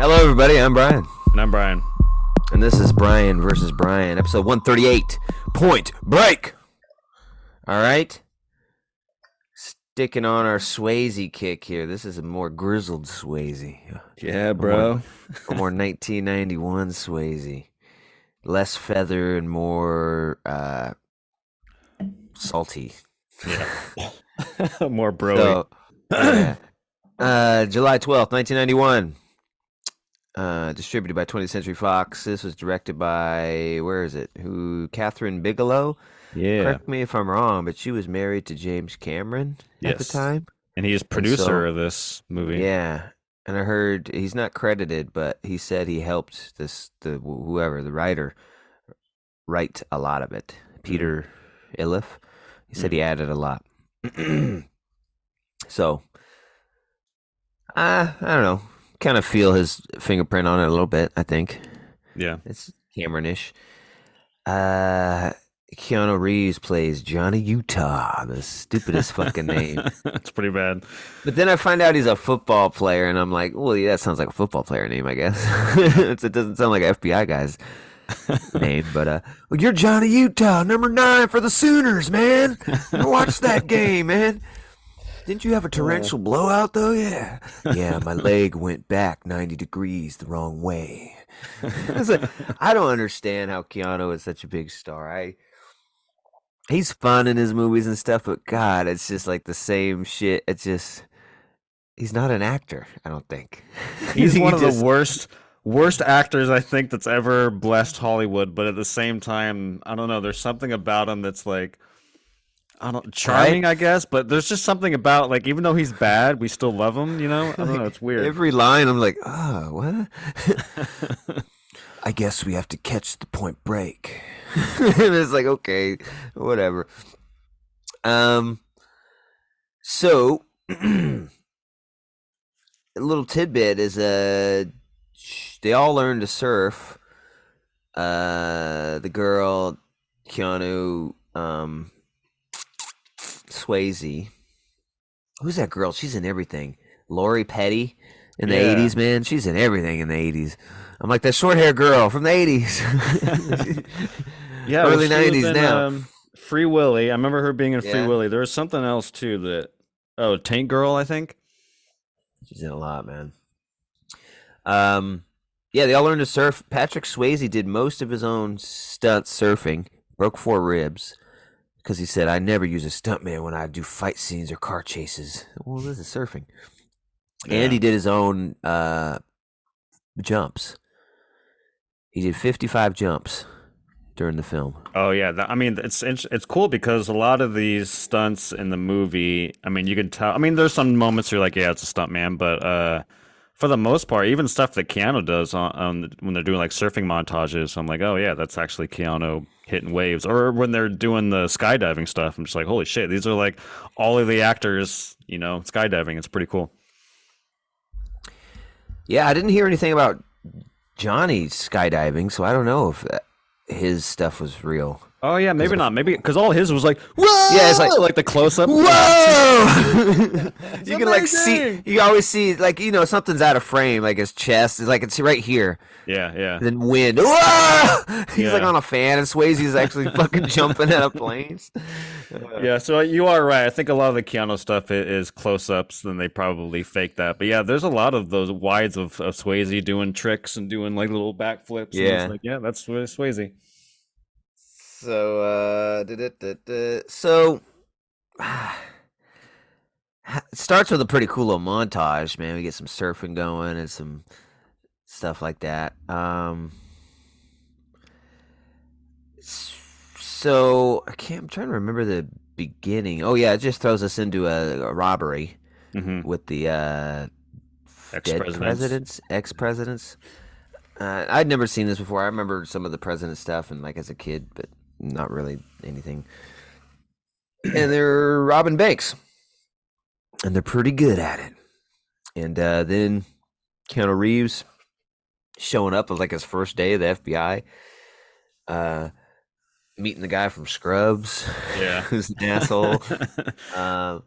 Hello, everybody. I'm Brian, And I'm Brian. and this is Brian versus Brian, episode 138. Point Break. All right. Sticking on our Swayze kick here. This is a more grizzled Swayze, Yeah, bro. a more 1991 Swayze. Less feather and more uh, salty. Yeah. More bro. So, yeah. uh, July 12th, 1991. Uh, distributed by 20th Century Fox. This was directed by, where is it? Who? Kathryn Bigelow? yeah. Correct me if I'm wrong, but she was married to James Cameron at the time. And he is producer so- of this movie. Yeah. And I heard he's not credited, but he said he helped this, the whoever, the writer, write a lot of it. Peter Iliff. He said he added a lot. so, uh, I don't know. Kind of feel his fingerprint on it a little bit, I think. Yeah. It's Cameronish. Uh, Keanu Reeves plays Johnny Utah, the stupidest fucking name. That's pretty bad. But then I find out he's a football player, and I'm like, well, yeah, that sounds like a football player name, I guess. It doesn't sound like an FBI guy's name, but uh, well, you're Johnny Utah, number nine for the Sooners, man. Watch that game, man. Didn't you have a torrential blowout though? Yeah, yeah. My leg went back 90 degrees the wrong way. It's like, I don't understand how Keanu is such a big star. I he's fun in his movies and stuff, but God, it's just like the same shit. It's just he's not an actor. I don't think He's He one of just- the worst worst actors I think that's ever blessed Hollywood, but at the same time, I don't know, there's something about him that's like I don't charming, I guess, but there's just something about like even though he's bad, we still love him, you know? I don't know, it's weird. Every line, I'm like, oh, what? I guess we have to catch the point break. and it's like, okay, whatever. Um, so a little tidbit is uh, they all learn to surf. Uh, the girl, Keanu, um, Swayze. Who's that girl? She's in everything. Lori Petty in the Yeah. 80s, man. She's in everything in the 80s. I'm like that short hair girl from the 80s. Yeah, early well, 90s in, now. Um, Free Willy. I remember her being in Free Yeah. Willy. There was something else too that oh, Tank Girl, I think. She's in a lot, man. Um, yeah, they all learned to surf. Patrick Swayze did most of his own stunt surfing. Broke four ribs because he said, "I never use a stuntman when I do fight scenes or car chases." Well, this is surfing. And he did his own uh, jumps. He did 55 jumps during the film. Oh yeah, I mean it's it's it's cool because a lot of these stunts in the movie, I mean you can tell. I mean there's some moments you're like, yeah, it's a stunt man, but uh, for the most part, even stuff that Keanu does on, on when they're doing like surfing montages, I'm like, oh yeah, that's actually Keanu hitting waves. Or when they're doing the skydiving stuff, I'm just like, holy shit, these are like all of the actors, you know, skydiving. It's pretty cool. Yeah, I didn't hear anything about Johnny skydiving, so I don't know if uh, his stuff was real. Oh yeah, maybe not. Maybe because all his was like, whoa, Yeah, it's like- like the close up. Whoa! you can like see. You always see like you know something's out of frame, like his chest. It's like it's right here. Yeah, yeah. And then wind. Whoa! He's like on a fan, and Swayze's actually fucking jumping out of planes. Uh, yeah, so you are right. I think a lot of the Keanu stuff is close-ups, and they probably fake that. But yeah, there's a lot of those wides of, of Swayze doing tricks and doing like little backflips. and Yeah. like, yeah, that's Swa- Swayze. So, uh, da, da, da, so it starts with a pretty cool little montage, man. We get some surfing going and some stuff like that. Um, so I can't. I'm trying to remember the beginning. Oh yeah, it just throws us into a, a robbery hmm with the uh, Ex-presidents. presidents, ex presidents. Uh, I'd never seen this before. I remember some of the president stuff and like as a kid, but not really anything. And they're robbing banks, and they're pretty good at it. And uh, then Keanu Reeves showing up like his first day of the FBI. Uh, meeting the guy from Scrubs, Yeah. who's an asshole. Um,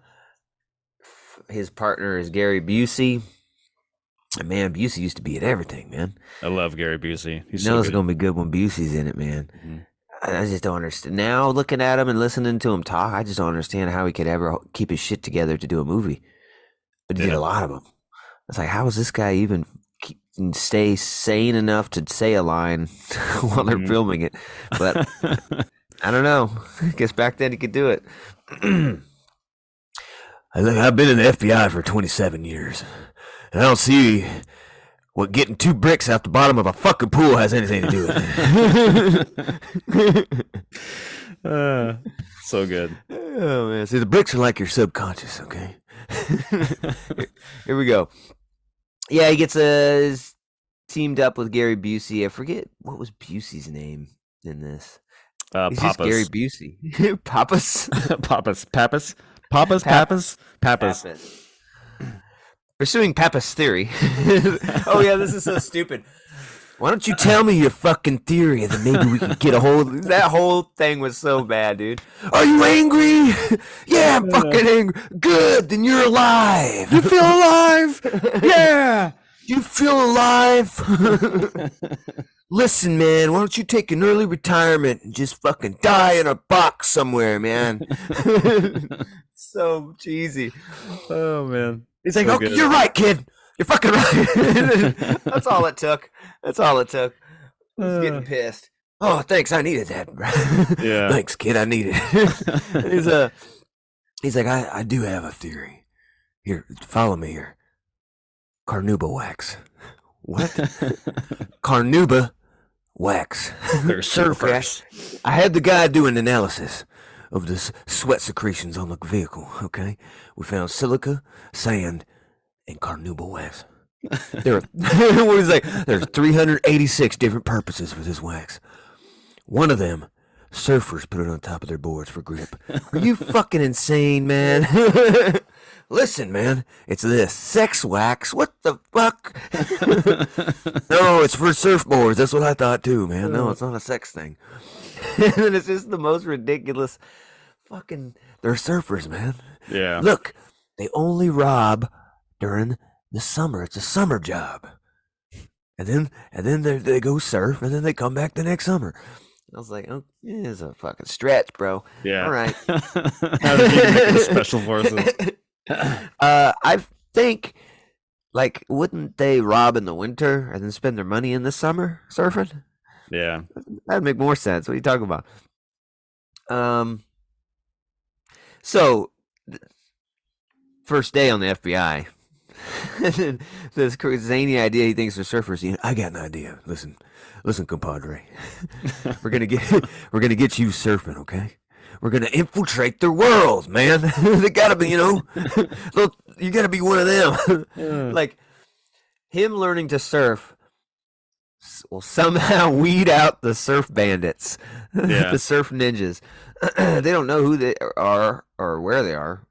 f- his partner is Gary Busey. And man, Busey used to be at everything, man. I love Gary Busey. He's you know so it's gonna be good when Busey's in it, man. Mhm. I just don't understand. Now looking at him and listening to him talk, I just don't understand how he could ever keep his shit together to do a movie. But he did a lot of them. It's like, how is this guy even keep, stay sane enough to say a line while they're Mhm. filming it? But I don't know. I guess back then he could do it. I look, I've been in the FBI for 27 years, and I don't see what getting two bricks out the bottom of a fucking pool has anything to do with it. Uh, so good. oh man, see the bricks are like your subconscious. Okay, here we go. Yeah, he gets uh, teamed up with Gary Busey. I forget what was Busey's name in this. Uh, He's Pappas. Gary Busey. Pappas. Pappas. Pappas. Pappas. Pap- Pappas. Papas. Pappas. Pursuing Pappas theory. oh yeah, this is so stupid. Why don't you tell me your fucking theory, and then maybe we can get a hold. That whole thing was so bad, dude. Are you angry? Yeah, I'm fucking angry. Good, then you're alive. You feel alive? yeah. You feel alive? Listen, man, why don't you take an early retirement and just fucking die in a box somewhere, man? so cheesy. Oh man. He's like, So okay, you're right, kid. You're fucking right. That's all it took. That's all it took. He's Uh, getting pissed. Oh, thanks. I needed that. Yeah. thanks, kid. I needed it. He's uh, he's like, I, I do have a theory. Here, follow me here. Carnauba wax. What? Carnauba wax. They're Surf surfers. I had the guy do an analysis of the sweat secretions on the vehicle. Okay, we found silica, sand, and carnauba wax. There, are, what is like? There's 386 different purposes for this wax. One of them, surfers put it on top of their boards for grip. Are you fucking insane, man? Listen, man, it's this sex wax. What the fuck? no, it's for surfboards. That's what I thought too, man. No, uh-huh. it's not a sex thing. and it's just the most ridiculous fucking. They're surfers, man. Yeah. Look, they only rob during the summer. It's a summer job. And then and then they they go surf and then they come back the next summer. I was like, oh, yeah, it's a fucking stretch, bro. Yeah. All right. How did you make the special forces? uh, I think, like, wouldn't they rob in the winter and then spend their money in the summer surfing? Yeah. That'd make more sense. What are you talking about? Um. So, th- first day on the FBI. this zany idea he thinks they're surfers. You know, I got an idea. Listen, listen, compadre. we're gonna get we're gonna get you surfing, okay? We're gonna infiltrate their world, man. they gotta be, you know, look, you gotta be one of them. like him learning to surf will somehow weed out the surf bandits, Yeah. the surf ninjas. they don't know who they are or where they are,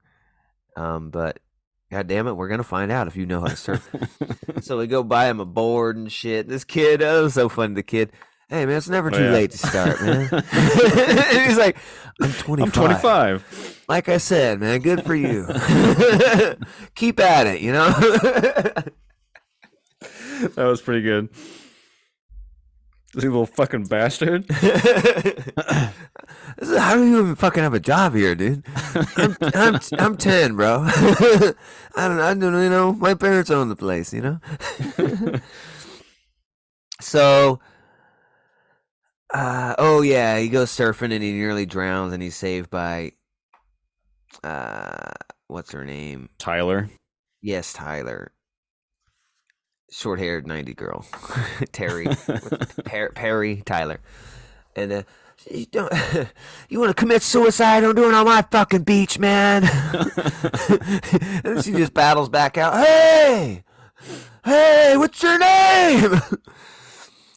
um, but god damn it, we're gonna find out if you know how to surf. so we go buy him a board and shit. This kid, oh, so funny. The kid, hey man, it's never Oh, too yeah. late to start, man. He's like, I'm 25. I'm 25. Like I said, man, good for you. Keep at it, you know. That was pretty good. This little fucking bastard. This is- How do you even fucking have a job here, dude? I'm I'm, I'm ten, bro. I don't I don't you know. My parents own the place, you know. so, uh, oh yeah, he goes surfing and he nearly drowns and he's saved by, uh, what's her name? Tyler. Yes, Tyler. Short haired 90 girl. Terry. Per- Perry Tyler. And uh, you don't you want to commit suicide? i'm doing it on my fucking beach, man. and she just battles back out. Hey, hey, what's your name?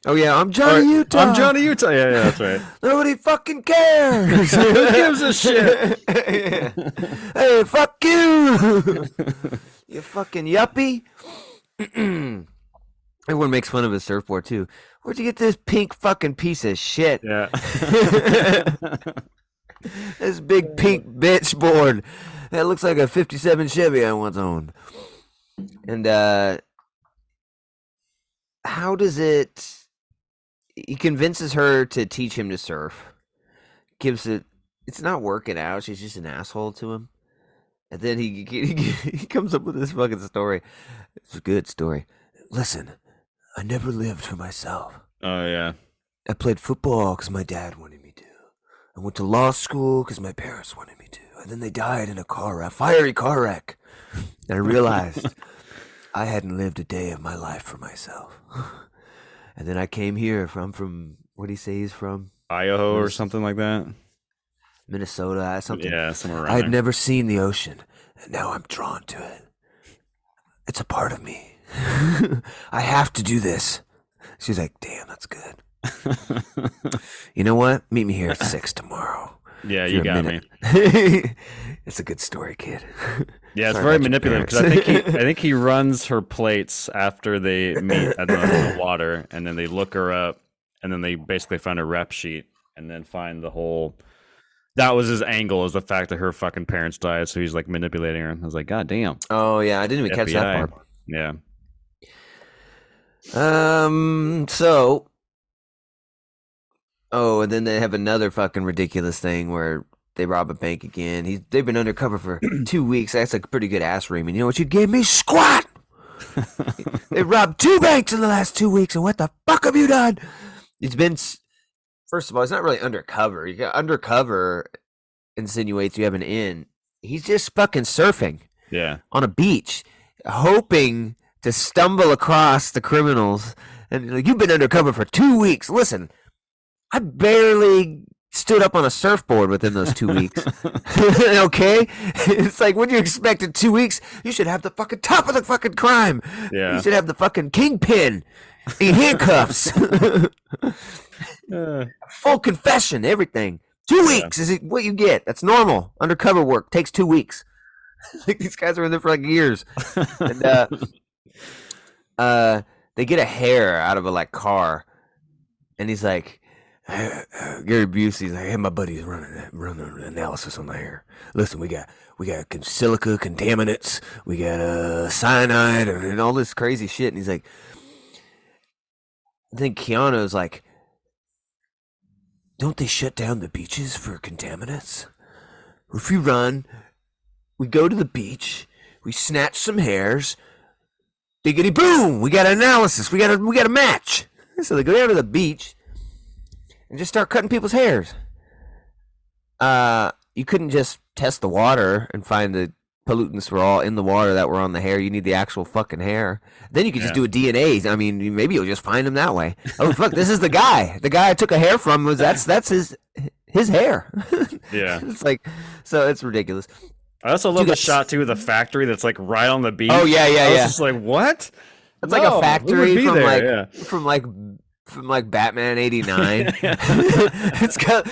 oh yeah, I'm Johnny Alright, Utah. I'm Johnny Utah. Yeah, yeah, that's right. Nobody fucking cares. Who gives a shit? hey, fuck you. you fucking yuppie. Everyone makes fun of his surfboard too. Where'd you get this pink fucking piece of shit? Yeah. This big pink bitch board. That looks like a 57 Chevy I once owned. And uh how does it? He convinces her to teach him to surf. Gives it. It's not working out. She's just an asshole to him. And then he he, he comes up with this fucking story. It's a good story. Listen, I never lived for myself. Oh yeah. I played football because my dad wanted me to. I went to law school because my parents wanted me to. And then they died in a car wreck, fiery car wreck. And I realized I hadn't lived a day of my life for myself. and then I came here from from what do you say he's from? Idaho or something like that. Minnesota, something. Yeah, somewhere around I had there. never seen the ocean, and now I'm drawn to it. It's a part of me. I have to do this. She's like, "Damn, that's good." You know what? Meet me here at six tomorrow. yeah, you got me. it's a good story, kid. Yeah, it's very manipulative because I think he. I think he runs her plates after they meet at the, the water, and then they look her up, and then they basically find a rep sheet, and then find the whole. That was his angle, is the fact that her fucking parents died, so he's like manipulating her. I was like, God damn. oh yeah, I didn't even catch that part. Yeah. Um. So. Oh, and then they have another fucking ridiculous thing where they rob a bank again. He's they've been undercover for two weeks. That's a pretty good ass reaming. You know what you gave me? Squat. they robbed two banks in the last two weeks, and what the fuck have you done? It's been. First of all, it's not really undercover. You got undercover insinuates you have an in. He's just fucking surfing Yeah. on a beach, hoping to stumble across the criminals. And like, you've been undercover for two weeks. Listen, I barely stood up on a surfboard within those two weeks. okay, it's like what do you expect in two weeks? You should have the fucking top of the fucking crime. Yeah. You should have the fucking kingpin in handcuffs. Uh, Full confession, everything. Two weeks is it what you get? That's normal. Undercover work takes two weeks. like these guys are in there for like years. and uh, uh, they get a hair out of a like car, and he's like, Gary Busey's like, hey, my buddy's running running an analysis on the hair. Listen, we got we got con- silica contaminants, we got uh cyanide, and, and all this crazy shit. And he's like, I think Keanu's like, don't they shut down the beaches for contaminants? If we run, we go to the beach, we snatch some hairs, biggity boom, we got an analysis, we got a we got a match. So they go down to the beach and just start cutting people's hairs. Uh, you couldn't just test the water and find the pollutants were all in the water that were on the hair. You need the actual fucking hair. Then you could just do a DNA. I mean, maybe you'll just find him that way. Oh fuck, this is the guy. The guy I took a hair from was that's that's his his hair. yeah. it's like so it's ridiculous. I also love the guys- shot too of the factory that's like right on the beach. Oh yeah, yeah, I yeah. just like, what? It's like a factory from there? like Yeah. from like from like Batman '89. it's got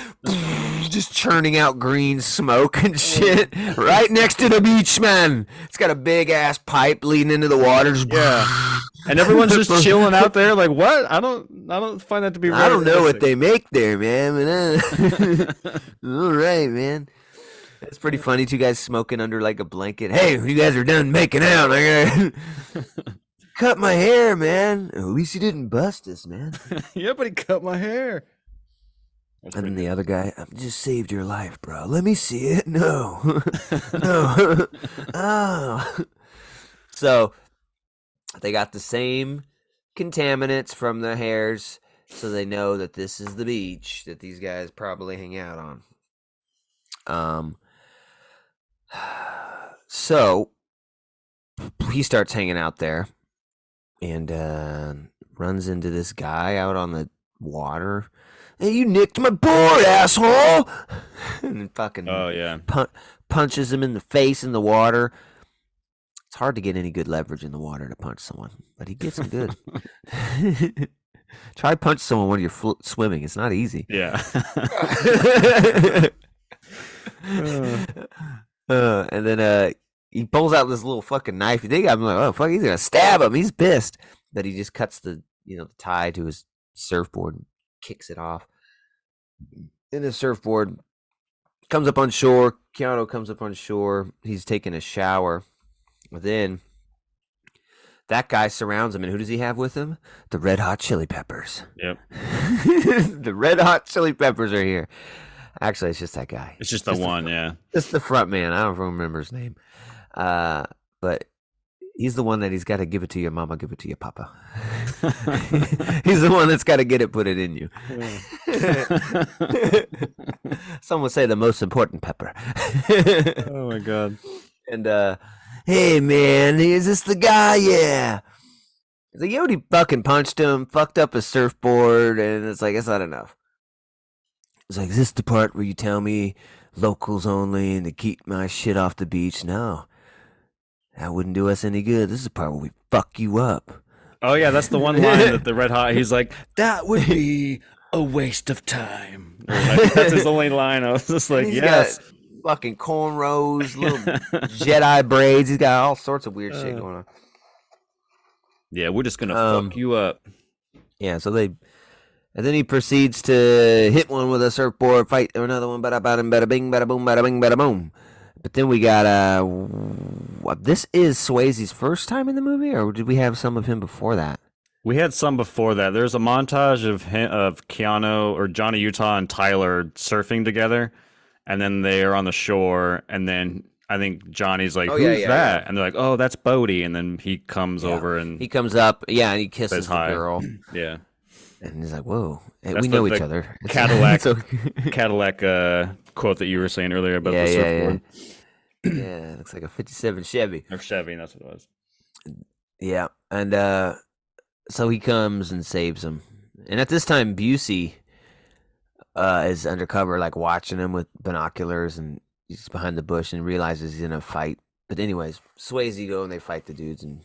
just churning out green smoke and shit right next to the beach, man. It's got a big ass pipe leading into the waters. Yeah. And everyone's just chilling out there, like what? I don't, I don't find that to be. Real. I don't know what they make there, man. Uh, all right, man. It's pretty funny. Two guys smoking under like a blanket. Hey, you guys are done making out, cut my hair, man. At least he didn't bust us, man. yeah, but he cut my hair. That's And then the other guy, I just saved your life, bro. Let me see it. No, no. oh. So they got the same contaminants from the hairs, so they know that this is the beach that these guys probably hang out on. Um. So he starts hanging out there, and uh, runs into this guy out on the water. Hey, you nicked my board, asshole! and fucking Oh yeah. pun- punches him in the face in the water. It's hard to get any good leverage in the water to punch someone, but he gets him good. Try punch someone when you're fl- swimming. It's not easy. Yeah. uh, and then uh, he pulls out this little fucking knife. You think I'm like, oh fuck, he's gonna stab him. He's pissed. But he just cuts the you know the tie to his surfboard and kicks it off. Then the surfboard comes up on shore. Keanu comes up on shore. He's taking a shower. Then that guy surrounds him, and who does he have with him? The Red Hot Chili Peppers. Yep. the Red Hot Chili Peppers are here. Actually, it's just that guy. It's just the Just one, front- yeah. Just the front man. I don't remember his name. Uh, but he's the one that he's got to give it to your mama, give it to your papa. he's the one that's got to get it, put it in you. Some would say the most important pepper. oh my god. and uh, hey man, is this the guy? Yeah. The Yodi fucking punched him, fucked up his surfboard, and it's like it's not enough. It's like, is this the part where you tell me locals only and to keep my shit off the beach? No. That wouldn't do us any good. This is the part where we fuck you up. Oh yeah, that's the one line that the Red Hot. He's like, "That would be a waste of time." Like, that's his only line. I was just like, He's "Yes." fucking cornrows, little Jedi braids. He's got all sorts of weird shit Uh, going on. Yeah, we're just gonna Um, fuck you up. Yeah, so they, and then he proceeds to hit one with a surfboard, fight another one, bada bada bada bing, bada boom, bada bing, bada boom. But then we got uh, this is Swayze's first time in the movie, or did we have some of him before that? We had some before that. There's a montage of him, of Keanu or Johnny Utah and Tyler surfing together, and then they are on the shore, and then I think Johnny's like, Oh, "Who's yeah, yeah, that?" yeah. And they're like, "Oh, that's Bodie," and then he comes over and He comes up, yeah, and he kisses the hi. girl, yeah, and he's like, "Whoa, hey, we know each other." Cadillac Cadillac uh, quote that you were saying earlier about yeah, the surfboard yeah. yeah, it looks like a '57 Chevy. or Chevy. That's what it was. Yeah, and uh, so he comes and saves him. And at this time, Busey uh, is undercover, like watching him with binoculars, and he's behind the bush and realizes he's in a fight. But anyways, Swayze go and they fight the dudes and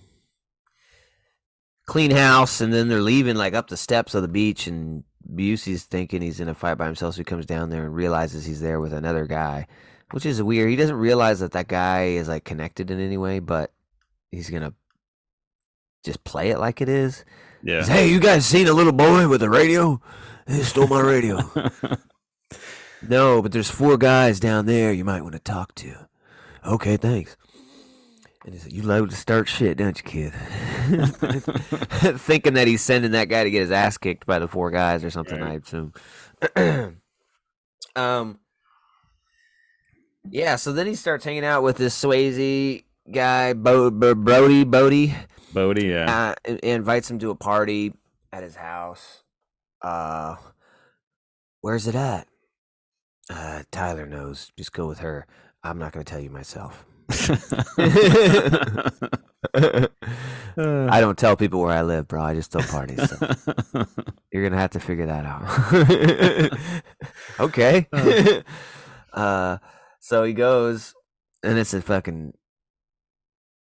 clean house, and then they're leaving like up the steps of the beach, and Busey's thinking he's in a fight by himself, so he comes down there and realizes he's there with another guy, which is weird. He doesn't realize that that guy is like connected in any way, but he's gonna just play it like it is. Yeah. Hey, you guys seen a little boy with a radio? He stole my radio. no, but there's four guys down there you might want to talk to. Okay, thanks. And he said, You love to start shit, don't you, kid? Thinking that he's sending that guy to get his ass kicked by the four guys or something, I Right. assume. um, yeah, so then he starts hanging out with this Swayze guy, Bo- Bo- Brody, Bodie Bodie, yeah. uh, invites him to a party at his house. Uh, where's it at? Uh, Tyler knows. Just go with her. I'm not going to tell you myself. I don't tell people where I live, bro. I just throw parties. So you're gonna have to figure that out. okay. uh, so he goes, and it's a fucking,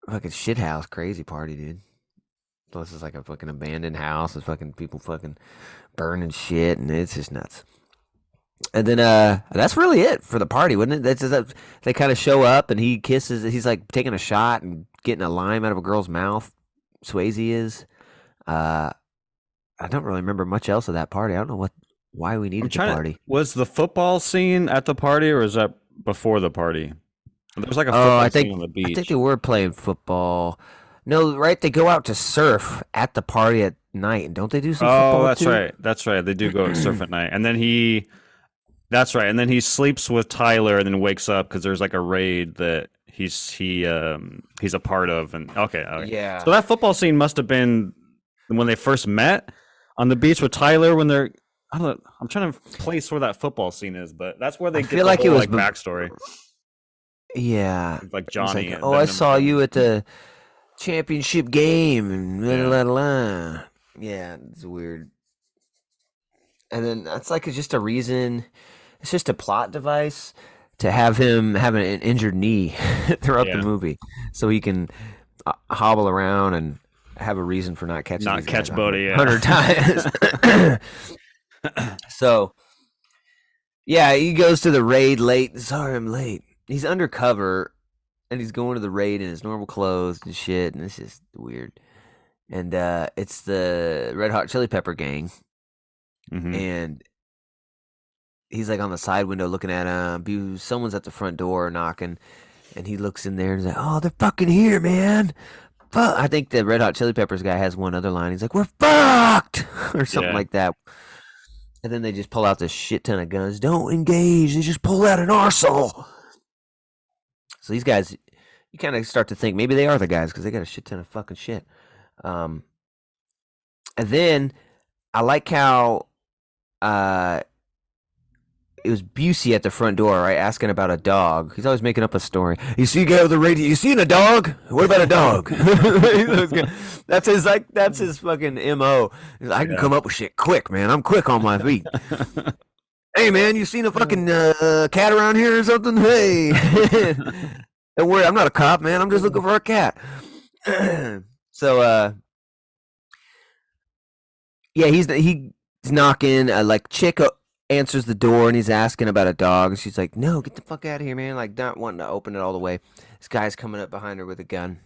fucking shit house, crazy party, dude. Plus, it's like a fucking abandoned house. With fucking people fucking burning shit, and it's just nuts. And then uh that's really it for the party, wouldn't it? That's that they kind of show up and he kisses he's like taking a shot and getting a lime out of a girl's mouth. Swayze is. Uh I don't really remember much else of that party. I don't know what why we needed the party. to. Was the football scene at the party, or was that before the party? There was like a Oh, football I scene think on the beach. I think they were playing football. No, right? They go out to surf at the party at night, and don't they do some football Oh, that's too? right. That's right. They do go surf at night, and then he. That's right, and then he sleeps with Tyler, and then wakes up because there's like a raid that he's he um he's a part of, and okay, okay. Yeah. So that football scene must have been when they first met on the beach with Tyler when they're. I don't know. I'm trying to place where that football scene is, but that's where they I get feel the like it was like be- backstory, yeah. like It's like, Johnny. oh, I saw you at the championship game and la Yeah. la la. la." Yeah, it's weird. And then that's like it's just a reason. It's just a plot device to have him have an, injured knee throughout Yeah. the movie, so he can uh, hobble around and have a reason for not catching Not catch Bodie, yeah. hundred times. so, yeah, he goes to the raid late. Sorry, I'm late. He's undercover, and he's going to the raid in his normal clothes and shit, and it's just weird. And uh, it's the Red Hot Chili Pepper gang, Mhm. and he's like on the side window looking at him. Someone's at the front door knocking, and he looks in there and he's like, "Oh, they're fucking here, man! fuck. I think the Red Hot Chili Peppers guy has one other line. He's like, we're fucked, or something Yeah. like that. And then they just pull out this shit ton of guns. Don't engage. They just pull out an arsenal. So these guys, you kind of start to think maybe they are the guys because they got a shit ton of fucking shit. Um, and then I like how uh, it was Busey at the front door, right, asking about a dog. He's always making up a story. You see a guy with a radio. You seen a dog? What about a dog? that's his like. That's his fucking mo. Like, I can Yeah. come up with shit quick, man. I'm quick on my feet. hey, man, you seen a fucking uh, cat around here or something? Hey, don't worry, I'm not a cop, man. I'm just looking for a cat. so, uh, yeah, he's he's knocking. Uh, like chick uh, answers the door and he's asking about a dog. And she's like, "No, get the fuck out of here, man!" Like not wanting to open it all the way. This guy's coming up behind her with a gun,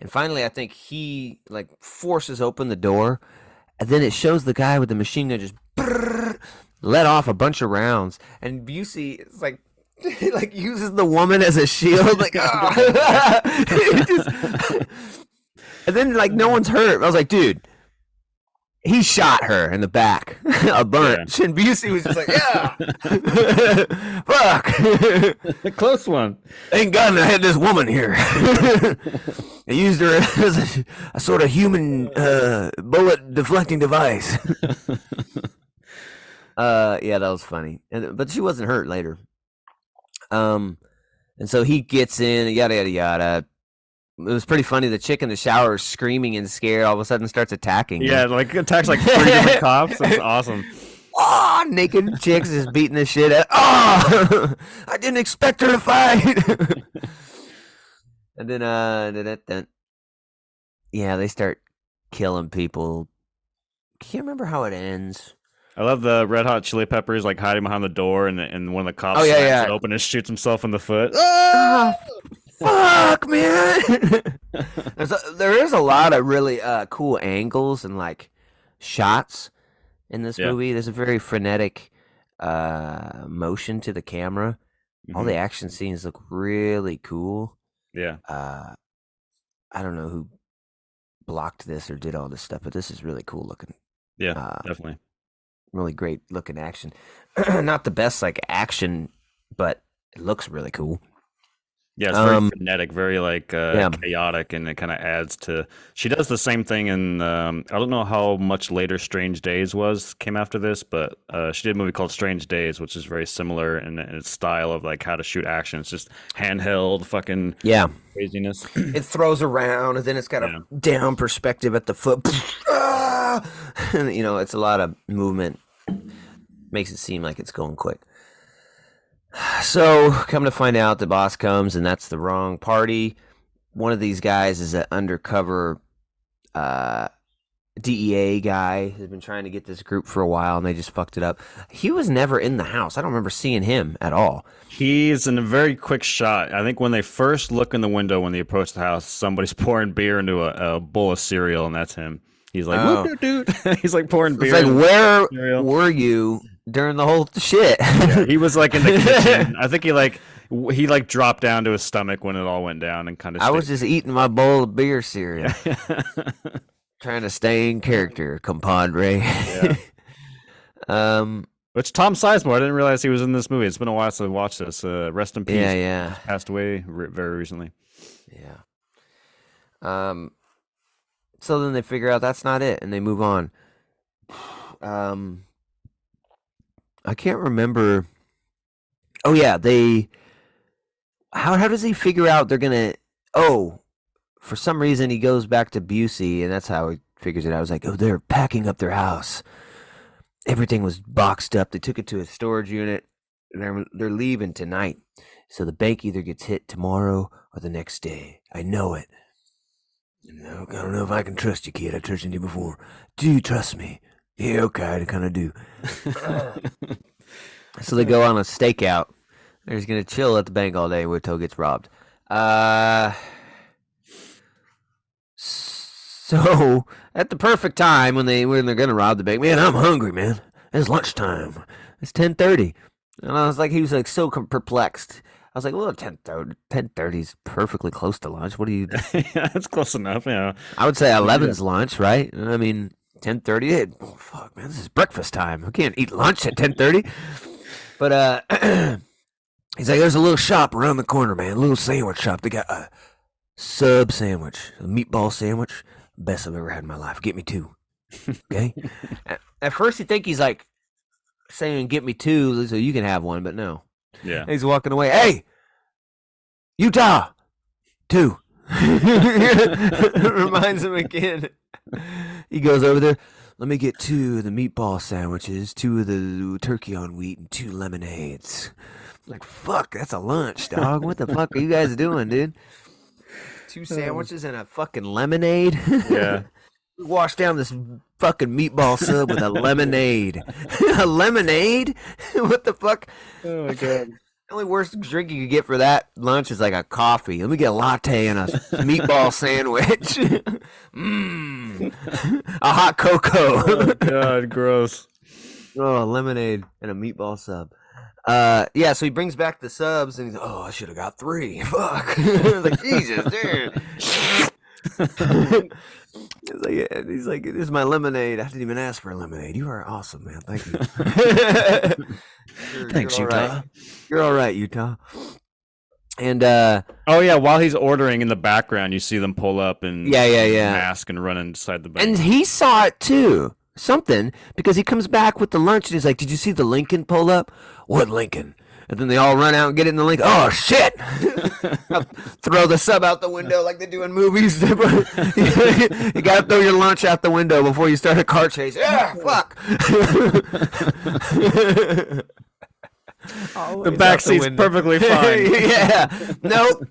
and finally, I think he like forces open the door, and then it shows the guy with the machine gun just brrr, let off a bunch of rounds, and Busey is like. like uses the woman as a shield, like. Ah. It just- and then like no one's hurt. I was like, dude, he shot her in the back, a bunch, and Busey was just like, yeah, fuck. Close one. Thank God I had this woman here. I used her as a, a sort of human uh, bullet deflecting device. uh, yeah, that was funny, and, but she wasn't hurt later. Um, and so he gets in, yada yada yada. It was pretty funny. The chick in the shower is screaming and scared. All of a sudden, starts attacking. him. Yeah, like attacks like three different cops. It's awesome. Oh, naked chicks just beating the shit out. Oh, I didn't expect her to fight. and then, uh, da- da- da- yeah, they start killing people. Can't remember how it ends. I love the Red Hot Chili Peppers like hiding behind the door, and and one of the cops Oh, yeah, yeah. open and shoots himself in the foot. Oh, fuck, man. There's a, there is a lot of really uh, cool angles and like shots in this Yeah. movie. There's a very frenetic uh, motion to the camera. All Mhm. the action scenes look really cool. yeah, uh, I don't know who blocked this or did all this stuff, but this is really cool looking. yeah, Uh, definitely. really great looking action. Not the best like action, but it looks really cool. Yeah, it's very um, frenetic, very like uh, yeah. chaotic, and it kind of adds to. She does the same thing in. Um, I don't know how much later Strange Days was came after this, but uh, she did a movie called Strange Days, which is very similar in, in its style of like how to shoot action. It's just handheld, fucking Yeah, craziness. it throws around and then it's got Yeah. a down perspective at the foot. Ah! and, you know, it's a lot of movement. Makes it seem like it's going quick. So, come to find out, the boss comes and that's the wrong party. One of these guys is an undercover uh, DEA guy who's been trying to get this group for a while and they just fucked it up. He was never in the house. I don't remember seeing him at all. He's in a very quick shot. I think when they first look in the window when they approach the house, somebody's pouring beer into a, a bowl of cereal, and that's him. He's like, Oh. Dude, dude." He's like pouring beer. It's like, where cereal. were you during the whole shit? Yeah, he was like in the kitchen. I think he like he like dropped down to his stomach when it all went down and kind of. I was just eating my bowl of beer cereal, trying to stay in character, compadre. Yeah. um. Which Tom Sizemore, I didn't realize he was in this movie. It's been a while since I watched this. Uh, rest in peace. Yeah. Yeah. Passed away re- very recently. Yeah. Um. So then they figure out that's not it, and they move on. Um. I can't remember. Oh yeah, they. How how does he figure out they're gonna? Oh, for some reason he goes back to Busey, and that's how he figures it out. I was like, oh, they're packing up their house. Everything was boxed up. They took it to a storage unit. They're they're leaving tonight, so the bank either gets hit tomorrow or the next day. I know it. I don't know if I can trust you, kid. I've trusted you before. Do you trust me? Yeah, okay, I kind of do. so they go on a stakeout. They're just gonna chill at the bank all day until gets robbed. Uh, so at the perfect time when they when they're gonna rob the bank, man, I'm hungry, man. It's lunchtime. It's ten thirty, and I was like, he was like so perplexed. I was like, well, 10 30 is perfectly close to lunch. What do you? yeah, it's close enough. Yeah. I would say 11's lunch, right? I mean, 10:30. Oh, fuck, man, this is breakfast time. I can't eat lunch at 10:30. But uh, he's like, there's a little shop around the corner, man. A little sandwich shop. They got a sub sandwich, a meatball sandwich, best I've ever had in my life. Get me two. Okay. at, at first, you think he's like saying, "Get me two, so you can have one," but no. Yeah. He's walking away. Hey, Utah, two. Reminds him again. He goes over there. Let me get two of the meatball sandwiches, two of the turkey on wheat, and two lemonades. Like, fuck, that's a lunch, dog. What the fuck are you guys doing, dude? Two uh. sandwiches and a fucking lemonade? Yeah. We washed down this fucking meatball sub with a lemonade. a lemonade? what the fuck? Oh my god. The only worst drink you could get for that lunch is like a coffee. Let me get a latte and a meatball sandwich. Mmm. a hot cocoa. Oh god, gross. oh, lemonade and a meatball sub. Uh, yeah, so he brings back the subs and he's like, oh, I should have got three. Fuck. I like, Jesus, dude. he's like, yeah, he's like, this is my lemonade. I didn't even ask for a lemonade. You are awesome, man. Thank you. You're- Thanks, you're Utah. right. You're all right, Utah. And uh, Oh yeah, while he's ordering in the background, you see them pull up and Yeah, yeah, yeah. mask and run inside the bank. and he saw it too. Something because he comes back with the lunch and he's like, "Did you see the Lincoln pull up? What Lincoln?" And then they all run out and get in the Lincoln. Oh shit! throw the sub out the window like they do in movies. you gotta throw your lunch out the window before you start a car chase. Yeah, fuck. Oh, the back seat's perfectly fine. yeah. Nope.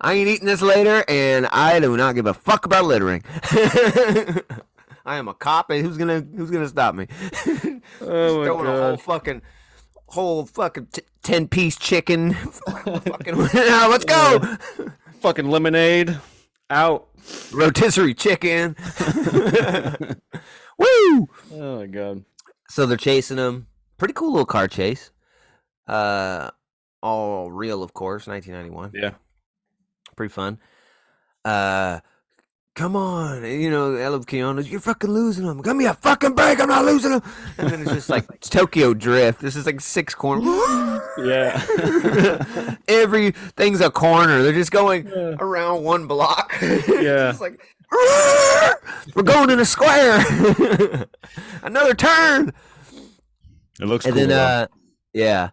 I ain't eating this later, and I do not give a fuck about littering. I am a cop, and who's gonna who's gonna stop me? Oh my Throwing a whole fucking whole fucking t- ten piece chicken. fucking, ah, let's go. Fucking lemonade. Out. Rotisserie chicken. Woo! Oh my god. So they're chasing him. Pretty cool little car chase. Uh, all real, of course. 1991. Yeah. pretty fun. Uh, come on, you know, I love Keanu. You're fucking losing them. Give me a fucking break. I'm not losing them. And then it's just like Tokyo Drift. This is like six corners. Yeah. Everything's a corner. They're just going around one block. Yeah. It's like, we're going in a square. Another turn. It looks And cool. then, uh, yeah.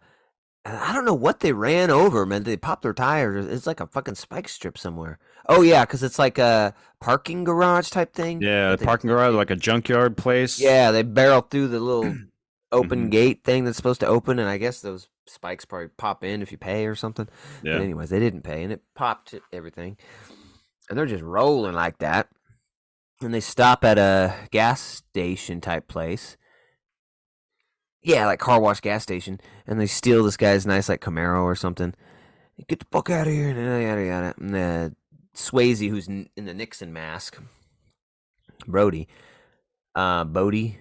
I don't know what they ran over, man. They popped their tires. It's like a fucking spike strip somewhere. Oh yeah, because it's like a parking garage type thing. yeah, they- parking garage like a junkyard place. Yeah, they barrel through the little open Mhm. gate thing that's supposed to open, and I guess those spikes probably pop in if you pay or something. Yeah. But anyways, they didn't pay, and it popped everything, and they're just rolling like that. And they stop at a gas station type place. Yeah, like car wash gas station, and they steal this guy's nice like Camaro or something. Get the fuck out of here! And yada yada. And uh, Swayze, who's in the Nixon mask, Brody, uh, Bodie,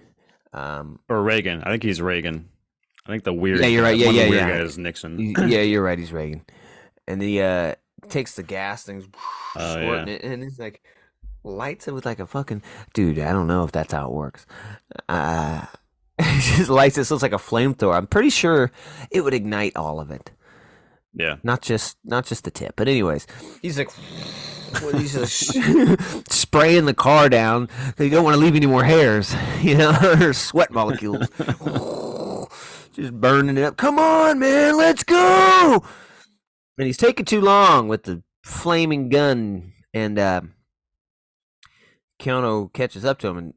um, Or Reagan. I think he's Reagan. I think the weird. Yeah, you're right. Yeah, the yeah, weird yeah. guy is Nixon. Yeah, you're right. He's Reagan, and he uh takes the gas things, Oh, squirting it, and he's like lights it with like a fucking dude. I don't know if that's how it works. Uh, he just lights it so it's like a flamethrower. I'm pretty sure it would ignite all of it, Yeah. not just not just the tip. But anyways, he's like. well, he's just spraying the car down because you don't want to leave any more hairs, you know, or sweat molecules. just burning it up. Come on, man, let's go. And he's taking too long with the flaming gun, and uh, Keanu catches up to him, and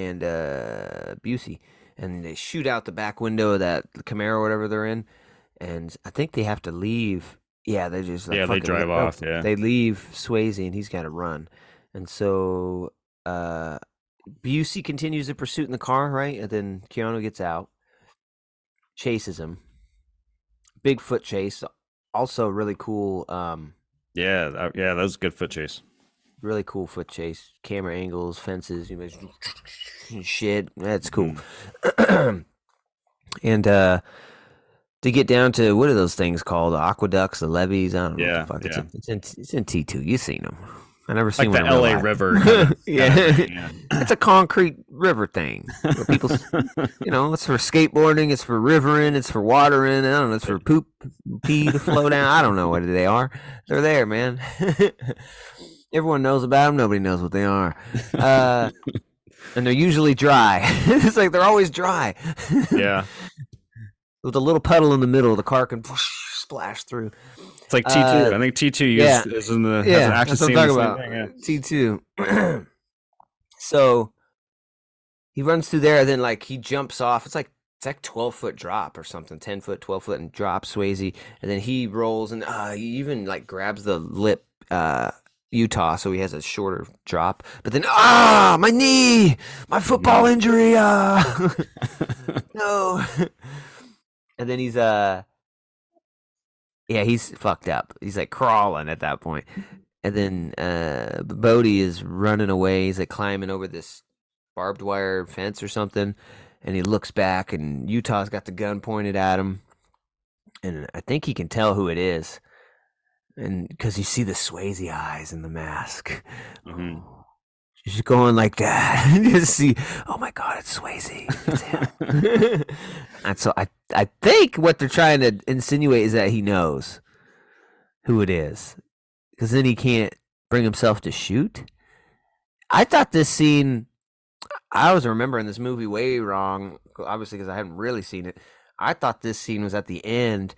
and uh, Busey, and they shoot out the back window of that Camaro, or whatever they're in, and I think they have to leave. Yeah, they just like, Yeah, they drive off, yeah. they leave Swayze, and he's got to run, and so uh, Busey continues the pursuit in the car, right? And then Keanu gets out, chases him. Bigfoot chase, also really cool. Um, Yeah. yeah. That was a good foot chase. Really cool foot chase. Camera angles, fences, you know, shit. That's cool. and uh, to get down to what are those things called? The aqueducts, the levees. I don't know. Yeah, what the fuck. yeah. It's, in, it's in it's in T two. You've seen them. I never Like seen the one in LA. River. kind of- yeah, kind of yeah. it's a concrete river thing. where people, you know, it's for skateboarding, it's for rivering, it's for watering. I don't know, it's for poop, pee to flow down. I don't know what they are. They're there, man. Everyone knows about them. Nobody knows what they are. Uh, and they're usually dry. it's like they're always dry. yeah. With a little puddle in the middle, the car can splash through. It's like T two. Uh, I think T two yeah. is in the has Yeah, an action that's what. I'm talking about. thing, yeah. T two. so he runs through there, and then like he jumps off. It's like it's like twelve foot drop or something, ten foot, twelve foot, and drops Swayze, and then he rolls and uh, he even like grabs the lip. Uh, Utah, so he has a shorter drop. But then, ah, my knee, my football injury. Ah, no. and then he's uh, yeah, he's fucked up. He's like crawling at that point. And then uh, Bodie is running away. He's like climbing over this barbed wire fence or something. And he looks back, and Utah's got the gun pointed at him. And I think he can tell who it is. And because you see the Swayze eyes in the mask. Mhm. Just going like that. just see, oh my God, it's Swayze. It's him. and so I, I think what they're trying to insinuate is that he knows who it is. Because then he can't bring himself to shoot. I thought this scene, I was remembering this movie way wrong, obviously, because I hadn't really seen it. I thought this scene was at the end,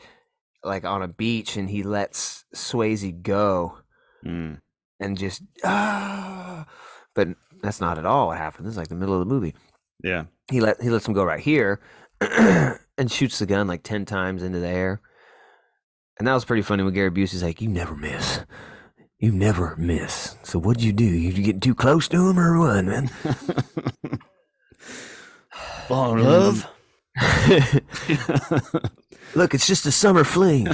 like on a beach, and he lets Swayze go Mm. and just ah, but that's not at all what happened. This is like the middle of the movie. Yeah. He let he lets him go right here and shoots the gun like ten times into the air. And that was pretty funny when Gary Busey's like, "You never miss, you never miss." So what'd you do? You get too close to him or what, man? Fall in love? Look, it's just a summer fling.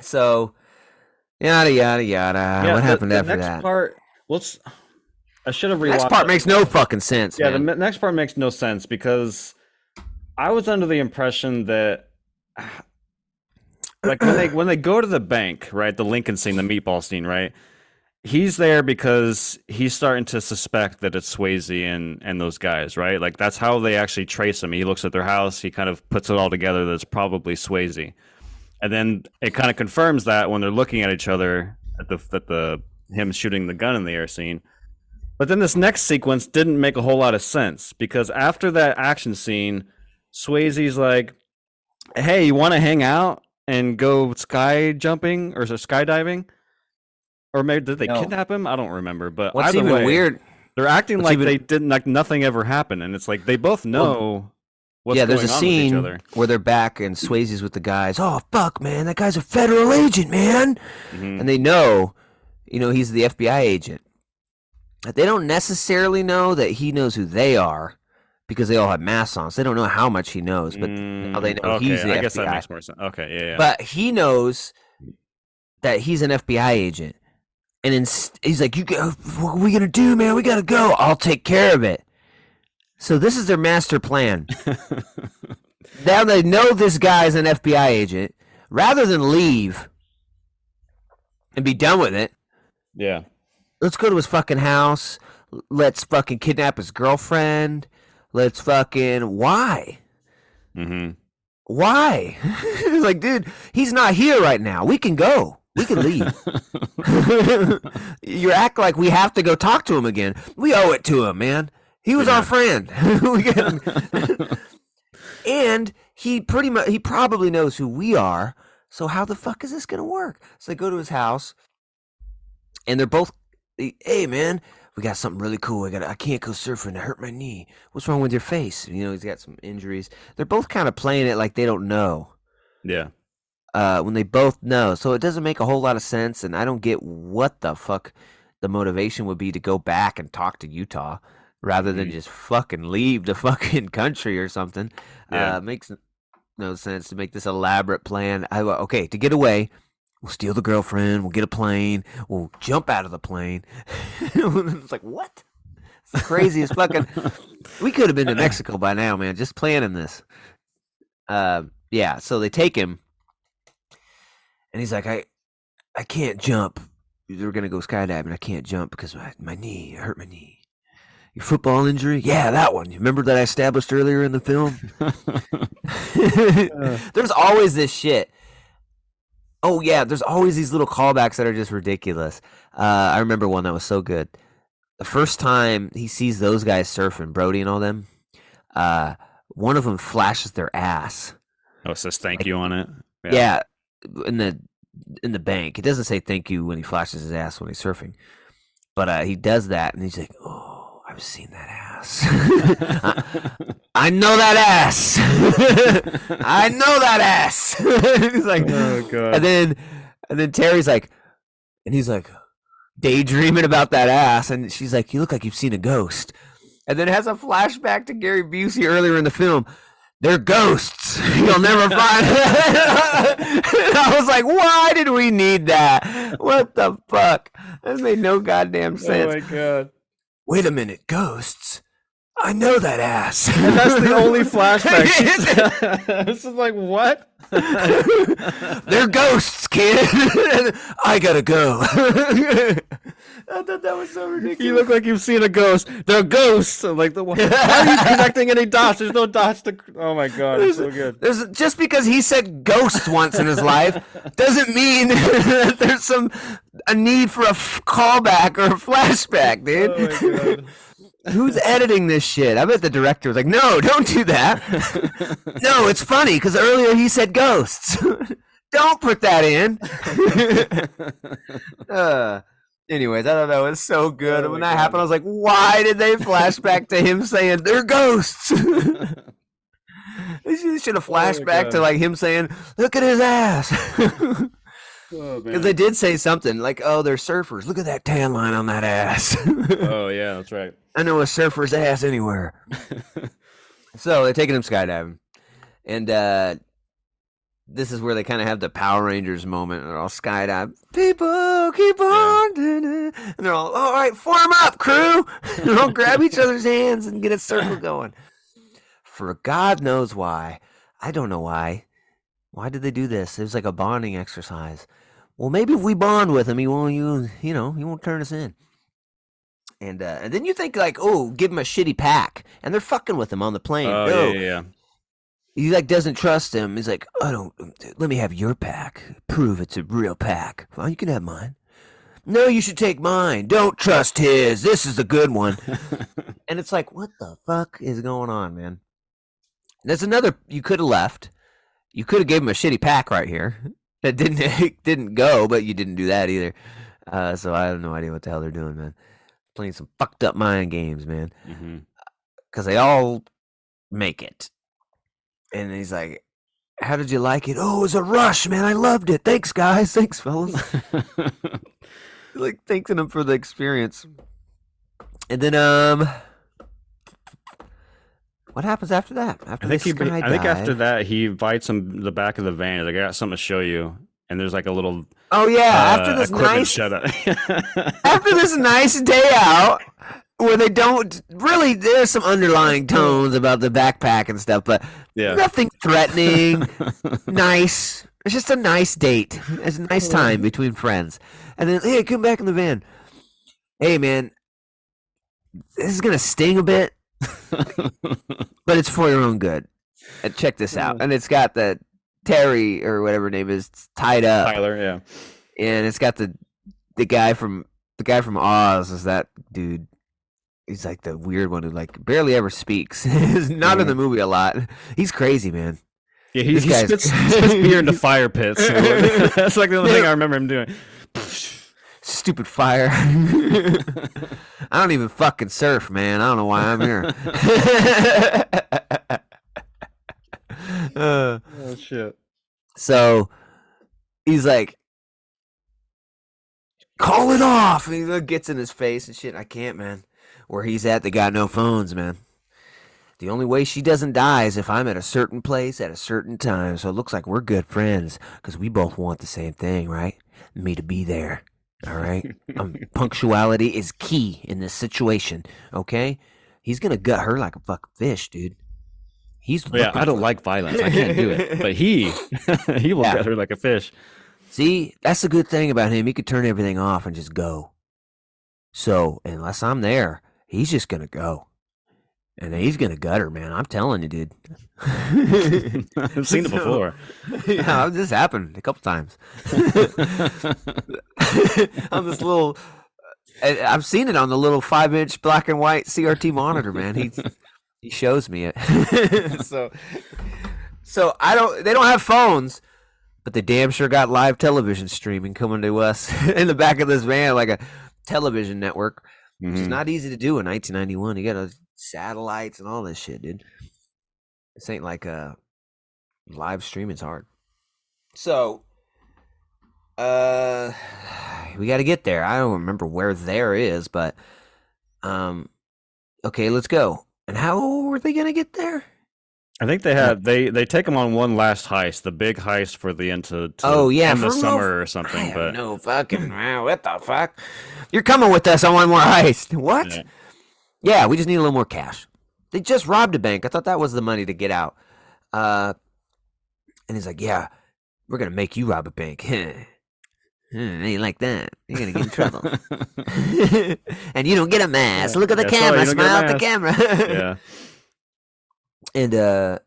so, yada yada yada. Yeah, what the- happened the after next that? Part, let's. I should have rewatched. next part it. makes no fucking sense. Yeah, the man. me- next part makes no sense because I was under the impression that, like when they when they go to the bank, right, the Lincoln scene, the meatball scene, right, he's there because he's starting to suspect that it's Swayze and and those guys, right? Like that's how they actually trace him. He looks at their house, he kind of puts it all together that it's probably Swayze, and then it kind of confirms that when they're looking at each other at the at the him shooting the gun in the air scene. But then this next sequence didn't make a whole lot of sense because after that action scene, Swayze's like, "Hey, you want to hang out and go sky jumping or skydiving?" Or maybe did they No. kidnap him? I don't remember. But What's even way, weird? They're acting like even- they didn't like nothing ever happened, and it's like they both know what's yeah, there's going a on with each scene where they're back and Swayze's with the guys. Oh fuck, man, that guy's a federal agent, man. Mhm. And they know, you know, he's the FBI agent. But They don't necessarily know that he knows who they are because they all have masks on. So they don't know how much he knows. But now they Mm, know he's okay, the I guess that FBI. makes more sense. Okay, yeah, yeah. But he knows that he's an FBI agent, and ins- he's like, "You go. What are we gonna do, man? We gotta go. I'll take care of it." So this is their master plan. now they know this guy's an FBI agent. Rather than leave and be done with it, yeah. let's go to his fucking house. Let's fucking kidnap his girlfriend. Let's fucking why? hmm Why? like, dude, he's not here right now. We can go. We can leave. you act like we have to go talk to him again. We owe it to him, man. He was our friend. And he pretty much he probably knows who we are. So how the fuck is this gonna work? So they go to his house, and they're both, hey man, we got something really cool. I got I can't go surfing. I hurt my knee. What's wrong with your face? You know he's got some injuries. They're both kind of playing it like they don't know Yeah. Uh, when they both know. So it doesn't make a whole lot of sense, and I don't get what the fuck the motivation would be to go back and talk to Utah rather than Mhm. just fucking leave the fucking country or something. Yeah. Uh, makes no sense to make this elaborate plan. I okay to get away. We'll steal the girlfriend. We'll get a plane. We'll jump out of the plane. it's like what? It's the craziest fucking. We could have been to Mexico by now, man. Just planning this. Uh, yeah. So they take him, and he's like, I, I can't jump. They're gonna go skydiving. I can't jump because my my knee. I hurt my knee. Your football injury? Yeah, that one. You remember that I established earlier in the film? there's always this shit. Oh yeah, there's always these little callbacks that are just ridiculous. Uh, I remember one that was so good. The first time he sees those guys surfing, Brody and all them, uh, one of them flashes their ass. Oh, it says thank you on it. Yeah. In the in the bank. He doesn't say thank you when he flashes his ass when he's surfing, but uh, he does that, and he's like, "Oh, I've seen that ass. I, I, know that ass. I know that ass." he's like, Oh god. and then and then Terry's like, and he's like daydreaming about that ass, and she's like, "You look like you've seen a ghost." And then it has a flashback to Gary Busey earlier in the film. They're ghosts. You'll never find. Them. I was like, why did we need that? What the fuck? That made no goddamn sense. Oh my god. Wait a minute, ghosts. I know that ass. And that's the only flashback. this is like what? They're ghosts, kid. I gotta go. I thought that was so ridiculous. You look like you've seen a ghost. They're ghosts. I'm like the why are you connecting any dots? There's no dots to. Oh my god, it's so good. There's just because he said ghosts once in his life doesn't mean that there's some a need for a f- callback or a flashback, dude. Oh my god. Who's editing this shit? I bet the director was like, "No, don't do that. no, it's funny because earlier he said ghosts. don't put that in." uh, anyways, I thought that was so good. Oh when that God. happened, I was like, "Why did they flashback to him saying they're ghosts?" They should- have flashed back to like him saying, "Look at his ass," Oh, because they did say something like, "Oh, they're surfers. Look at that tan line on that ass." Oh yeah, that's right. I know a surfer's ass anywhere. so they're taking him skydiving, and uh, this is where they kind of have the Power Rangers moment. They're all skydive. People keep on, it," and they're all, "All right, form up, crew!" and all grab each other's hands and get a circle going. For God knows why, I don't know why. Why did they do this? It was like a bonding exercise. Well, maybe if we bond with him, he won't. You, you know, he won't turn us in. And uh, and then you think like, oh, give him a shitty pack, and they're fucking with him on the plane. Oh no, yeah, yeah, he like doesn't trust him. He's like, I don't. Let me have your pack. Prove it's a real pack. Well, you can have mine. No, you should take mine. Don't trust his. This is the good one. and it's like, what the fuck is going on, man? There's another. You could have left. You could have gave him a shitty pack right here. That didn't it didn't go, but you didn't do that either. Uh, so I have no idea what the hell they're doing, man. Playing some fucked up mind games, man because they all make it. And he's like, "How did you like it? Oh, it was a rush, man. I loved it. Thanks, guys. Thanks, fellas. like thanking them for the experience." And then, um, what happens after that? After I think he. I think after that he bites him the back of the van. He's like, I got something to show you. And there's like a little Oh yeah, uh, after this nice shut up. after this nice day out where they don't really there's some underlying tones about the backpack and stuff, but yeah. nothing threatening. nice. It's just a nice date. It's a nice time between friends. And then, hey, come back in the van. Hey, man, this is gonna sting a bit, but it's for your own good. And check this out. And it's got the Terry or whatever name is tied up, Tyler, yeah. and it's got the the guy from the guy from Oz is that dude. He's like the weird one who like barely ever speaks. He's not in the movie a lot. He's crazy, man. Yeah, he, he spits, spits beer into fire pits. That's like the only thing I remember him doing. Stupid fire. I don't even fucking surf, man. I don't know why I'm here. Uh, Oh shit. so he's like, call it off. And he gets in his face and shit. I can't, man. Where he's at, they got no phones, man. The only way she doesn't die is if I'm at a certain place at a certain time. So it looks like we're good friends because we both want the same thing, right? Me to be there. All right, um, punctuality is key in this situation. Okay, he's gonna gut her like a fucking fish, dude. He's Yeah, I don't like violence. I can't do it. But he, he will Yeah. get her like a fish. See, that's the good thing about him. He could turn everything off and just go. So unless I'm there, he's just gonna go, and he's gonna gut her, man. I'm telling you, dude. I've seen it So- before. yeah, this happened a couple times. on this little, I- I've seen it on the little five-inch black and white CRT monitor, man. He he shows me it. so, so I don't. They don't have phones, but they damn sure got live television streaming coming to us in the back of this van, like a television network, which is Mhm. not easy to do in 1991. You got uh, satellites and all this shit, dude. This ain't like a live stream. It's hard. So, uh, we got to get there. I don't remember where there is, but um, okay, let's go. And how were they gonna get there? I think they have they they take them on one last heist, the big heist for the end to, to Oh, yeah, end the no- summer or something. But no fucking wow, what the fuck? You're coming with us on one more heist? What? Yeah. Yeah. we just need a little more cash. They just robbed a bank. I thought that was the money to get out. Uh, and he's like, "Yeah, we're gonna make you rob a bank." Hmm, ain't like that. You're gonna get in trouble. and you don't get a mask. Look at the Yeah, camera. you don't get a Smile at the camera. yeah, And uh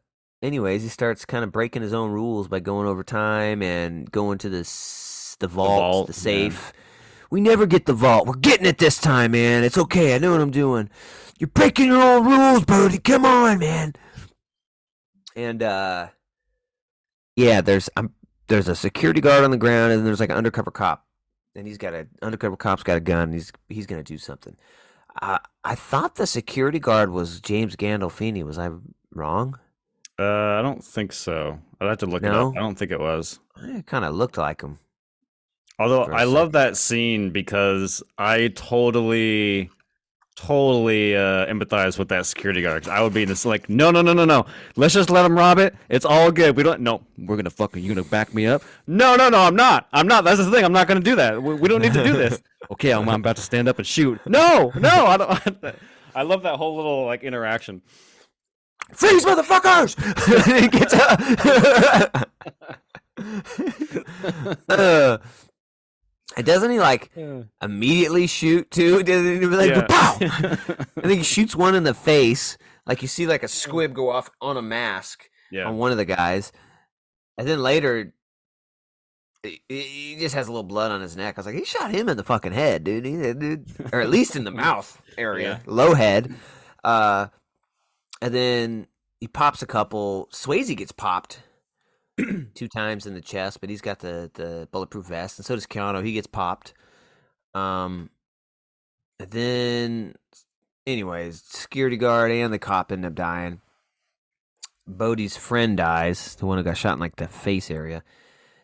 anyways, he starts kind of breaking his own rules by going over time and going to the s- the vault, the, safe. yeah. We never get the vault. We're getting it this time, man. It's okay. I know what I'm doing. You're breaking your own rules, Bodie. Come on, man. And uh yeah, there's um, there's a security guard on the ground and there's like an undercover cop. And he's got a undercover cop's got a gun. And he's he's going to do something. I I thought the security guard was James Gandolfini. Was I wrong? uh, I don't think so. I'd have to look it up. I don't think it was. It kind of looked like him. Although I love that scene because I totally, totally uh, empathize with that security guard. I would be just like, no, no, no, no, no. Let's just let him rob it. It's all good. We don't. No, we're gonna fucking. You gonna back me up? No, no, no. I'm not. I'm not. That's the thing. I'm not gonna do that. We, we don't need to do this. okay, I'm, I'm about to stand up and shoot. No, no. I don't. I love that whole little like interaction. Freeze, motherfuckers! he gets up. uh, and doesn't he like immediately shoot too? Doesn't he be like Yeah. pow? I think he shoots one in the face. Like you see like a squib go off on a mask yeah. on one of the guys, and then later. He, he just has a little blood on his neck. I was like, he shot him in the fucking head, dude. He, dude or at least in the mouth area, low head. Uh, and then he pops a couple. Swayze gets popped two times in the chest, but he's got the the bulletproof vest, and so does Keanu. He gets popped. Um, then, anyways, security guard and the cop end up dying. Bodie's friend dies, the one who got shot in like the face area.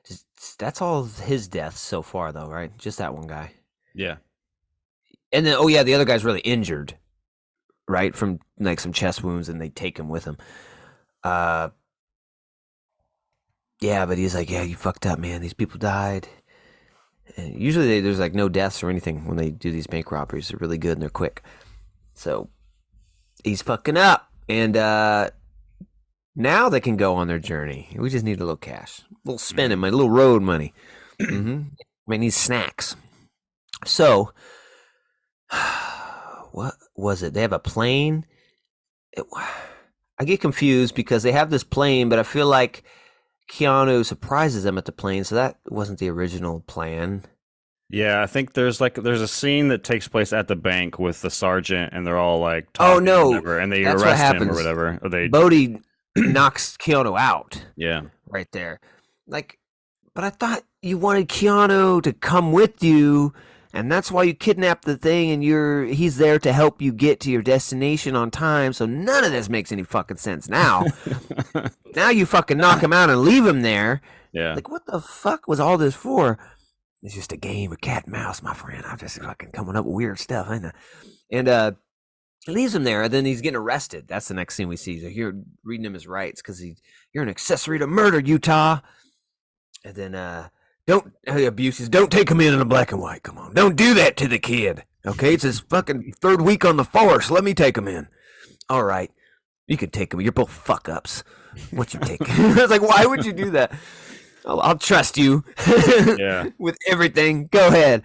Just, that's all his deaths so far, though, right? Just that one guy. Yeah. And then, oh yeah, the other guy's really injured, right, from like some chest wounds, and they take him with him. Uh, yeah, but he's like, yeah, you fucked up, man. These people died. And usually, they, there's like no deaths or anything when they do these bank robberies. They're really good and they're quick. So he's fucking up, and uh, now they can go on their journey. We just need a little cash, a little spending money, a little road money. mm-hmm. Might need snacks. So, what was it? They have a plane. It, I get confused because they have this plane, but I feel like Keanu surprises them at the plane, so that wasn't the original plan. Yeah, I think there's like there's a scene that takes place at the bank with the sergeant, and they're all like, Oh, no. whatever, and they That's arrest him or whatever. Or they, Bodie knocks Keanu out yeah, right there. Like, but I thought you wanted Keanu to come with you, and that's why you kidnapped the thing, and you're he's there to help you get to your destination on time. So none of this makes any fucking sense now. now you fucking knock him out and leave him there. yeah, Like, what the fuck was all this for? It's just a game of cat and mouse, my friend. I'm just fucking coming up with weird stuff, ain't I? And uh, he leaves him there, and then he's getting arrested. That's the next scene we see. So you're reading him his rights because he, you're an accessory to murder, Utah. And then uh, Don't hey, abuses. Don't take him in in a black and white. Come on. Don't do that to the kid. Okay, it's his fucking third week on the force. Let me take him in. All right, you can take him. You're both fuck ups. What you take? I was like, why would you do that? I'll, I'll trust you. Yeah. with everything. Go ahead.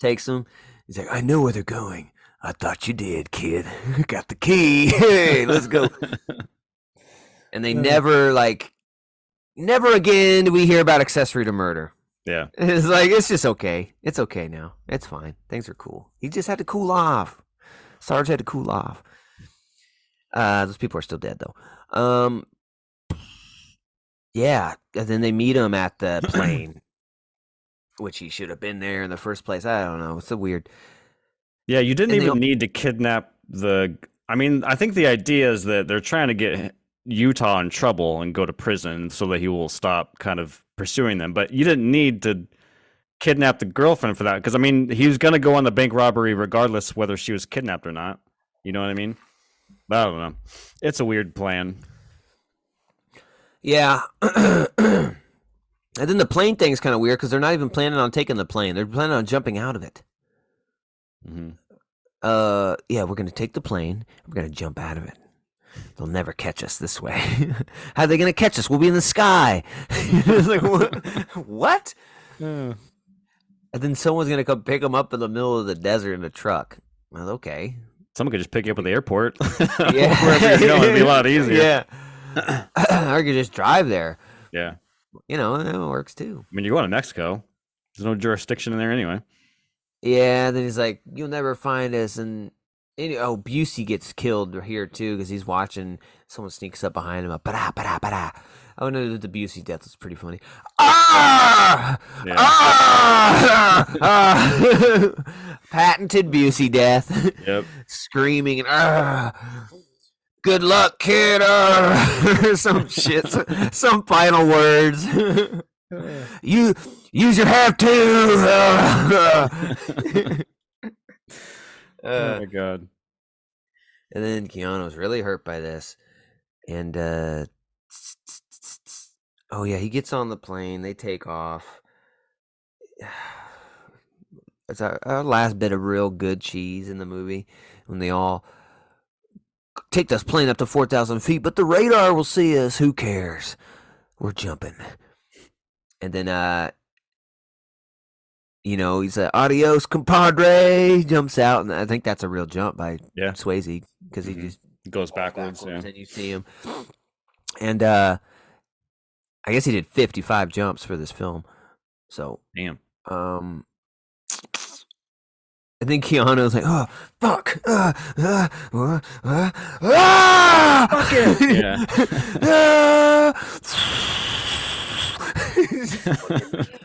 Takes him. He's like, I know where they're going. I thought you did, kid. Got the key. Hey, let's go. and they never like, never again do we hear about accessory to murder. Yeah. It's like it's just okay. It's okay now. It's fine. Things are cool. He just had to cool off. Sarge had to cool off. Uh, those people are still dead though. Um, yeah, and then they meet him at the plane, which he should have been there in the first place. I don't know. It's a weird. Yeah, you didn't And even al- need to kidnap the. I mean, I think the idea is that they're trying to get Utah in trouble and go to prison so that he will stop kind of pursuing them. But you didn't need to kidnap the girlfriend for that because I mean, he was gonna go on the bank robbery regardless whether she was kidnapped or not. You know what I mean? But I don't know. It's a weird plan. Yeah. and then the plane thing's kind of weird because they're not even planning on taking the plane. They're planning on jumping out of it. hmm uh yeah we're gonna take the plane we're gonna jump out of it they'll never catch us this way how are they gonna catch us we'll be in the sky like what, what and then someone's gonna come pick them up in the middle of the desert in a truck well okay Someone could just pick you up at the airport. yeah Wherever you're going, it'd be a lot easier. yeah or you could just drive there Yeah. you know that works too I mean, you're going to Mexico. There's no jurisdiction in there anyway. Yeah, then he's like, "You'll never find us." And any, oh, Busey gets killed here too because he's watching. Someone sneaks up behind him. A ba ba ba Oh no, the Busey death was pretty funny. Ah! Yeah. Ah! Ah! Patented Busey death, Yep. screaming and ah! Good luck, kid. Ah! some shit, some, some final words. you use your have to. Oh uh, my god. and then Keanu's really hurt by this, and uh, oh yeah, he gets on the plane. They take off. It's our, our last bit of real good cheese in the movie when they all take this plane up to four thousand feet, but the radar will see us. Who cares? We're jumping. And then uh you know, he's like, adios, compadre, jumps out, and I think that's a real jump by Yeah. Swayze because he Mhm. just It goes backwards. backwards Yeah. and you see him. And uh I guess he did 55 jumps for this film. So, Damn. um and then Keanu's like, oh, fuck. Uh, uh, uh, uh, ah! Fuck it. Yeah.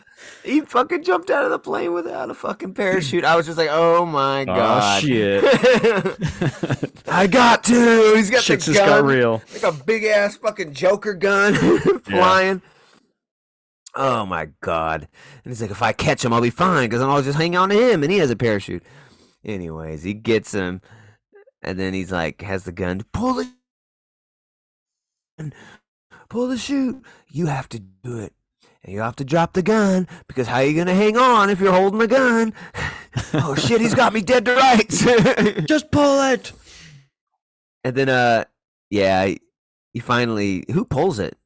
He fucking jumped out of the plane without a fucking parachute. I was just like, oh my god. shit. I got to. He's got Shit's the just got real. like a big ass fucking Joker gun flying. Oh my god! And he's like, if I catch him, I'll be fine because I'll just hang on to him, and he has a parachute. Anyways, he gets him, and then he's like, has the gun. To pull the, pull the chute. You have to do it, and you have to drop the gun because how are you gonna hang on if you're holding a gun? oh shit! He's got me dead to rights. Just pull it. And then, uh, yeah, he, finally who pulls it?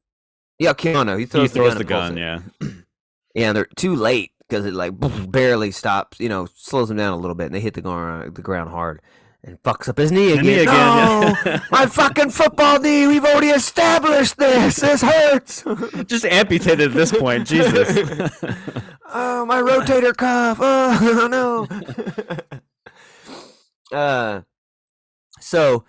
Yeah, Keanu. He throws, He throws the the gun. gun. and pulls it. Yeah. Yeah, they're too late because it like barely stops. You know, slows him down a little bit, and they hit the ground, the ground hard, and fucks up his knee again. knee again, no, yeah. my fucking football knee. We've already established this. This hurts. Just amputated at this point. Jesus. oh, my rotator cuff. Oh no. uh, so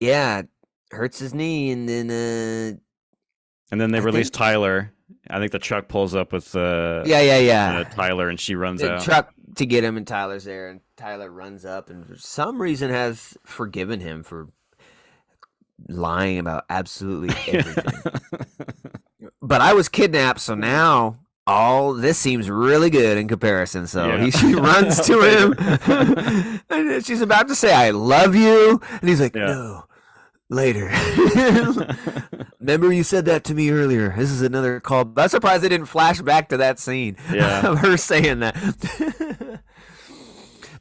yeah, hurts his knee, and then uh, and then they I release think- Tyler. I think the truck pulls up with uh, yeah, yeah, yeah. uh, Tyler, and she runs the out. truck to get him, and Tyler's there, and Tyler runs up, and for some reason has forgiven him for lying about absolutely everything. but I was kidnapped, so now all this seems really good in comparison. So Yeah. he she runs to him, and she's about to say, "I love you," and he's like, Yeah. "No." Later. remember you said that to me earlier. This is another call. I'm surprised they didn't flash back to that scene. Yeah. of her saying that.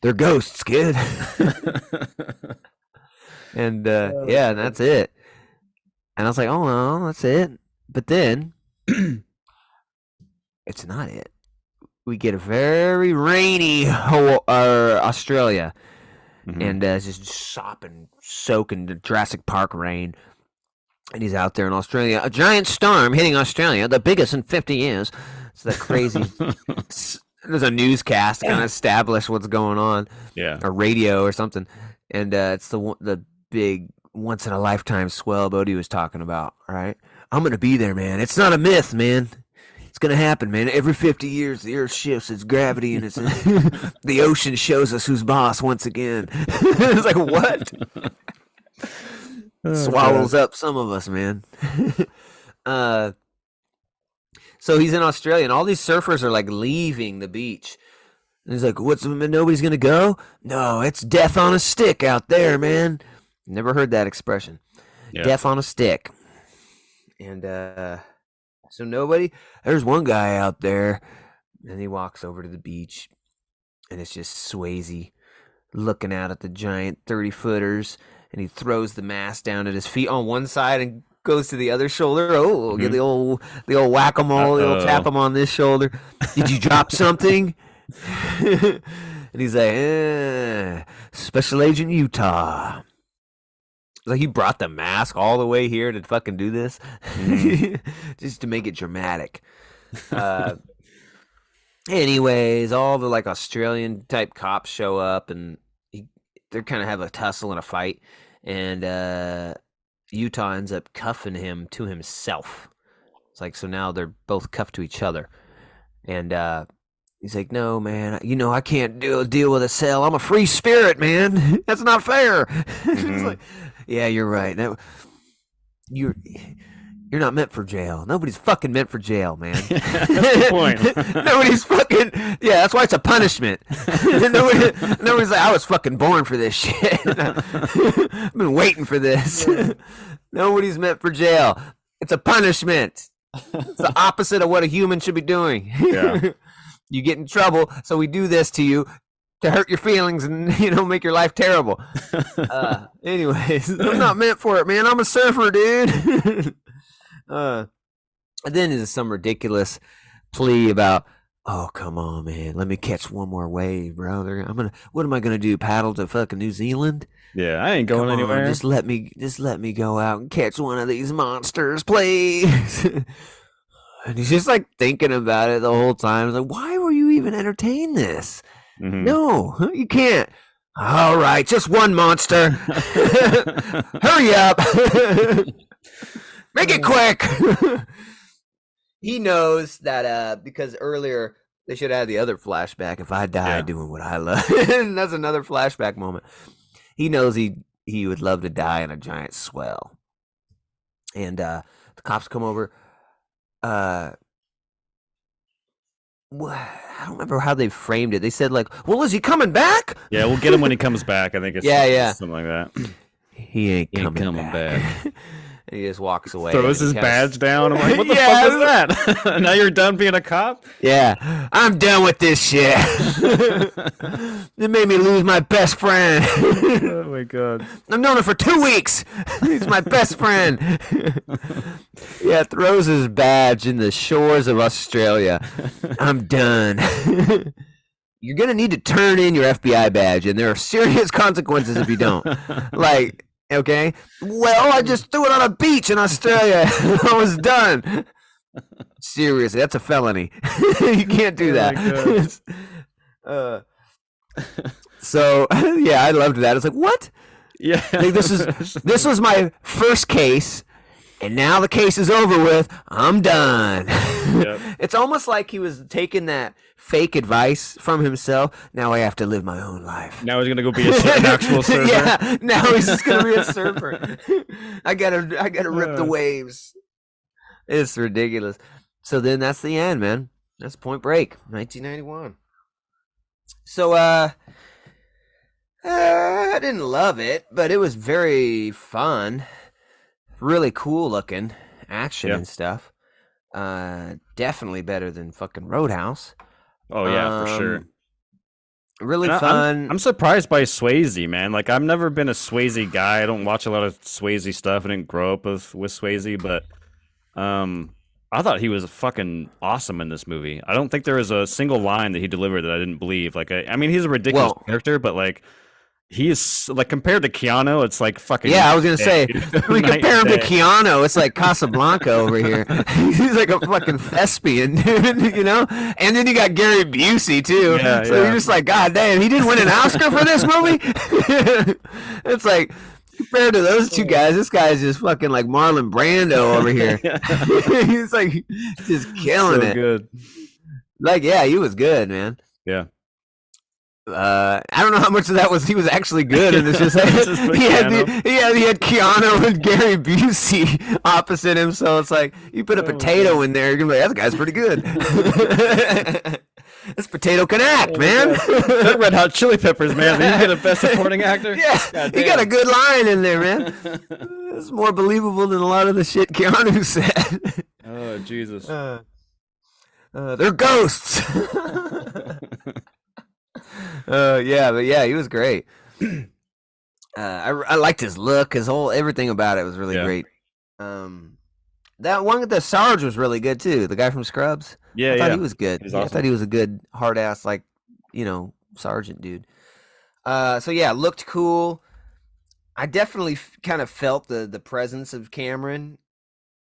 They're ghosts, kid. and uh, yeah, and that's it. And I was like, oh no, that's it. But then it's not it. We get a very rainy uh, Australia, Mhm. and uh, it's just sopping, soaking the Jurassic Park rain. And he's out there in Australia. A giant storm hitting Australia, the biggest in 50 years. It's that crazy. There's a newscast to kind of establish what's going on, yeah. or radio or something. And uh, it's the the big once in a lifetime swell Bodie was talking about. All right, I'm gonna be there, man. It's not a myth, man. It's gonna happen, man. Every 50 years, the Earth shifts its gravity, and it's the ocean shows us who's boss once again. it's like what? Oh, swallows up some of us, man. uh, so he's in Australia, and all these surfers are like leaving the beach. And he's like, "What's nobody's gonna go? No, it's death on a stick out there, man." Never heard that expression. Yeah. Death on a stick. And uh, so nobody. There's one guy out there, and he walks over to the beach, and it's just Swayze looking out at the giant thirty footers and he throws the mask down at his feet on one side and goes to the other shoulder. Oh, get Mhm. the old the old whack a mole. The old tap him on this shoulder. Did you drop something? and he's like, eh, Special Agent Utah. Like he brought the mask all the way here to fucking do this, just to make it dramatic. Uh, anyways, all the like Australian type cops show up and he, they're kind of have a tussle and a fight, and uh, Utah ends up cuffing him to himself. It's like so now they're both cuffed to each other, and uh, he's like, "No, man, you know I can't deal deal with a cell. I'm a free spirit, man. That's not fair." Mhm. like, yeah, you're right. That, you're you're not meant for jail. Nobody's fucking meant for jail, man. That's the point. nobody's fucking yeah. That's why it's a punishment. Nobody, nobody's like I was fucking born for this shit. I've been waiting for this. nobody's meant for jail. It's a punishment. It's the opposite of what a human should be doing. Yeah. you get in trouble, so we do this to you to hurt your feelings and you know make your life terrible. Uh, anyways, I'm not meant for it, man. I'm a surfer, dude. Uh, and then there's some ridiculous plea about, oh come on, man, let me catch one more wave, brother. I'm gonna, what am I gonna do? Paddle to fucking New Zealand? yeah, I ain't going on, anywhere. just let me, just let me go out and catch one of these monsters, please. and he's just like thinking about it the whole time. He's like, why were you even entertain this? Mhm. No, you can't. All right, just one monster. Hurry up. Make it quick. he knows that uh because earlier they should have had the other flashback if I die Yeah. doing what I love. that's another flashback moment. He knows he he would love to die in a giant swell. And uh the cops come over uh I don't remember how they framed it. They said like, "Well, is he coming back?" yeah, we'll get him when he comes back. I think it's Yeah, yeah. something like that. He ain't He ain't coming, coming back. and he just walks away. Throws his badge down. I'm like, what the Yeah. fuck is that? now you're done being a cop? Yeah, I'm done with this shit. it made me lose my best friend. oh my god. I've known him for two weeks. He's my best friend. yeah, throws his badge in the shores of Australia. I'm done. You're gonna need to turn in your FBI badge, and there are serious consequences if you don't. Like, okay, well, I just threw it on a beach in Australia. I was done. Seriously, that's a felony. you can't do Oh that. my uh, so yeah, I loved that. It's like what? yeah. Like, this is this was my first case, and now the case is over with. I'm done. Yep. It's almost like he was taking that fake advice from himself. Now I have to live my own life. now he's gonna go be a, an actual surfer. yeah, now he's just gonna be a surfer. I gotta, I gotta rip the Uh. waves. It's ridiculous. So then that's the end, man. That's Point Break, 1991. So, uh, uh, I didn't love it, but it was very fun, really cool looking, action Yeah. and stuff. Uh, definitely better than fucking Roadhouse. Oh yeah, for sure. Um, Really And I- fun. I'm surprised by Swayze, man. Like I've never been a Swayze guy. I don't watch a lot of Swayze stuff. I didn't grow up with with Swayze, but um, I thought he was fucking awesome in this movie. I don't think there was a single line that he delivered that I didn't believe. Like I, I mean, he's a ridiculous Well- character, but like he is like compared to Keanu, it's like fucking. yeah, I was gonna say Night we compare him to day. Keanu. It's like Casablanca over here. He's like a fucking thespian, dude. You know. And then you got Gary Busey too. Yeah, so yeah. you're just like, God damn, he didn't win an Oscar for this movie. it's like compared to those two guys, this guy's just fucking like Marlon Brando over here. He's like just killing so it. good. Like, yeah, he was good, man. Yeah. Uh, I don't know how much of that was he was actually good, and it's just, It's just he had the, he had he had Keanu and Gary Busey opposite him, so it's like you put a Oh potato in there, you're gonna be like, that guy's pretty good. this potato can act, Oh man. That Red Hot Chili Peppers, man. They get a best supporting actor. yeah, he got a good line in there, man. It's more believable than a lot of the shit Keanu said. Oh Jesus. Uh, uh, they're ghosts. uh, yeah, but yeah, he was great. Uh, I, I liked his look, his whole everything about it was really Yeah. great. Um, that one with the Sarge was really good too. The guy from Scrubs. Yeah, I thought yeah. he was good. He's Yeah, I thought he was a good hard ass, like you know, sergeant dude. Uh, so yeah, looked cool. I definitely f- kind of felt the the presence of Cameron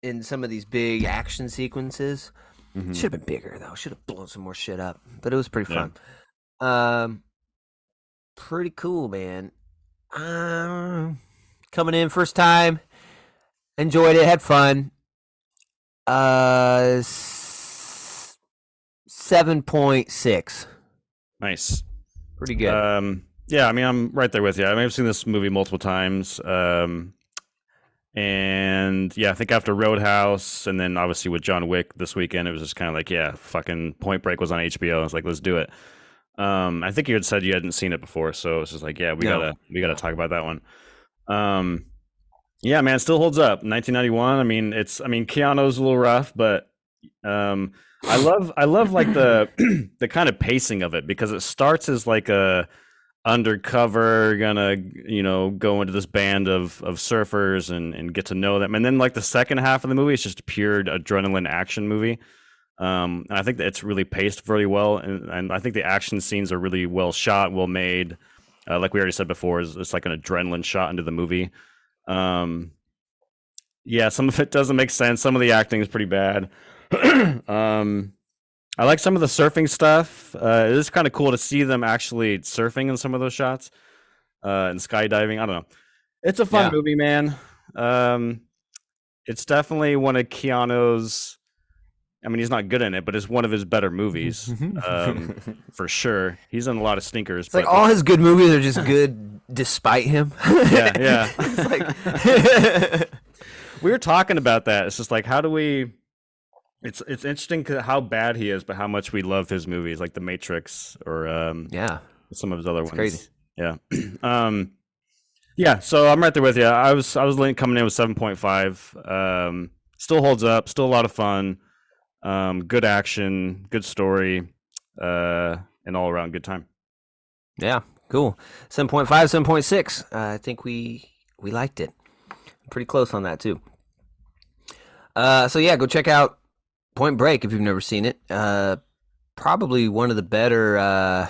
in some of these big action sequences. Mhm. Should have been bigger though. Should have blown some more shit up. But it was pretty fun. Um, pretty cool, man. Um, coming in first time, enjoyed it, had fun. Uh, seven point six. Nice. Pretty good. Um, yeah, I mean, I'm right there with you. I mean, I've seen this movie multiple times. Um, and yeah, I think after Roadhouse, and then obviously with John Wick this weekend, it was just kind of like, yeah, fucking Point Break was on HBO. I was like, let's do it. Um, I think you had said you hadn't seen it before, so it's just like, yeah, we No. gotta we gotta talk about that one. Um, yeah, man, still holds up. 1991. I mean, it's I mean, Keanu's a little rough, but um, I love I love like the the kind of pacing of it because it starts as like a undercover gonna you know go into this band of of surfers and and get to know them and then like the second half of the movie is just a pure adrenaline action movie um and i think that it's really paced very well and, and i think the action scenes are really well shot well made uh, like we already said before it's, it's like an adrenaline shot into the movie um yeah some of it doesn't make sense some of the acting is pretty bad um I like some of the surfing stuff. Uh, it is kind of cool to see them actually surfing in some of those shots uh, and skydiving. I don't know. It's a fun Yeah. movie, man. Um, it's definitely one of Keanu's. I mean, he's not good in it, but it's one of his better movies um, for sure. He's in a lot of stinkers. it's like but all his good movies are just good despite him. Yeah, yeah. like we were talking about that. It's just like, how do we? It's it's interesting 'cause how bad he is, but how much we love his movies, like The Matrix or um, yeah. some of his other It's ones. crazy. Yeah. um yeah, so I'm right there with you. I was I was leaning- coming in with 7.5. Um still holds up, still a lot of fun. Um good action, good story, uh and all around good time. Yeah, cool. 7.5, 7.6. Uh, I think we we liked it. Pretty close on that too. Uh, so yeah, go check out Point Break if you've never seen it. Uh, probably one of the better uh,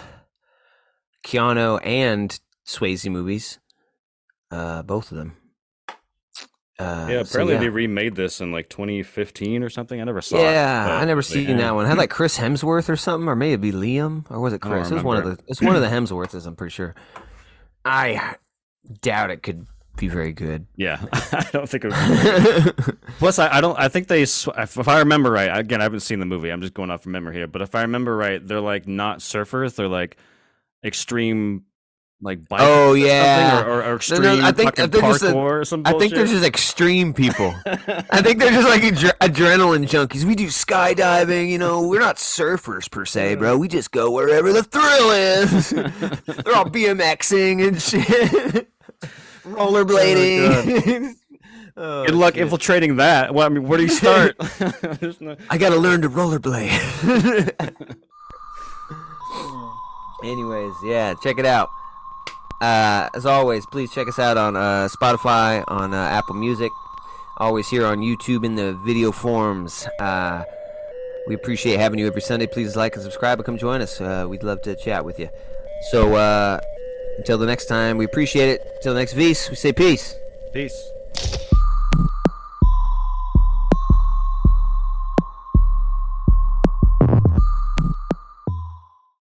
Keanu and Swayze movies. Uh, both of them. Uh, yeah, so apparently yeah. they remade this in like 2015 or something. I never saw it. Yeah, I never seen that one. It had like Chris Hemsworth or something, or maybe Liam, or was it Chris? It was one of the. It's one of the Hemsworths. I'm pretty sure. I doubt it could be very good. Yeah, I don't think it was Plus, I, I don't. I think they. If, if I remember right, again, I haven't seen the movie. I'm just going off from memory here. But if I remember right, they're like not surfers. They're like extreme, like bikers Oh, yeah. or, or, or No, extreme no, I think- I think it's a- parkour or some bullshit. I think they're just extreme people. I think they're just like adre- adrenaline junkies. We do skydiving, you know. We're not surfers per se, bro. We just go wherever the thrill is. they're all BMXing and shit, rollerblading. Oh, oh, Good luck shit. infiltrating that. Well, I mean, where do you start? No- I gotta learn to rollerblade. Anyways, yeah, check it out. Uh, as always, please check us out on uh, Spotify, on uh, Apple Music, always here on YouTube in the video forms. Uh, we appreciate having you every Sunday. Please like and subscribe and come join us. Uh, we'd love to chat with you. So until the next time, we appreciate it. Until next Vs, we say peace. Peace.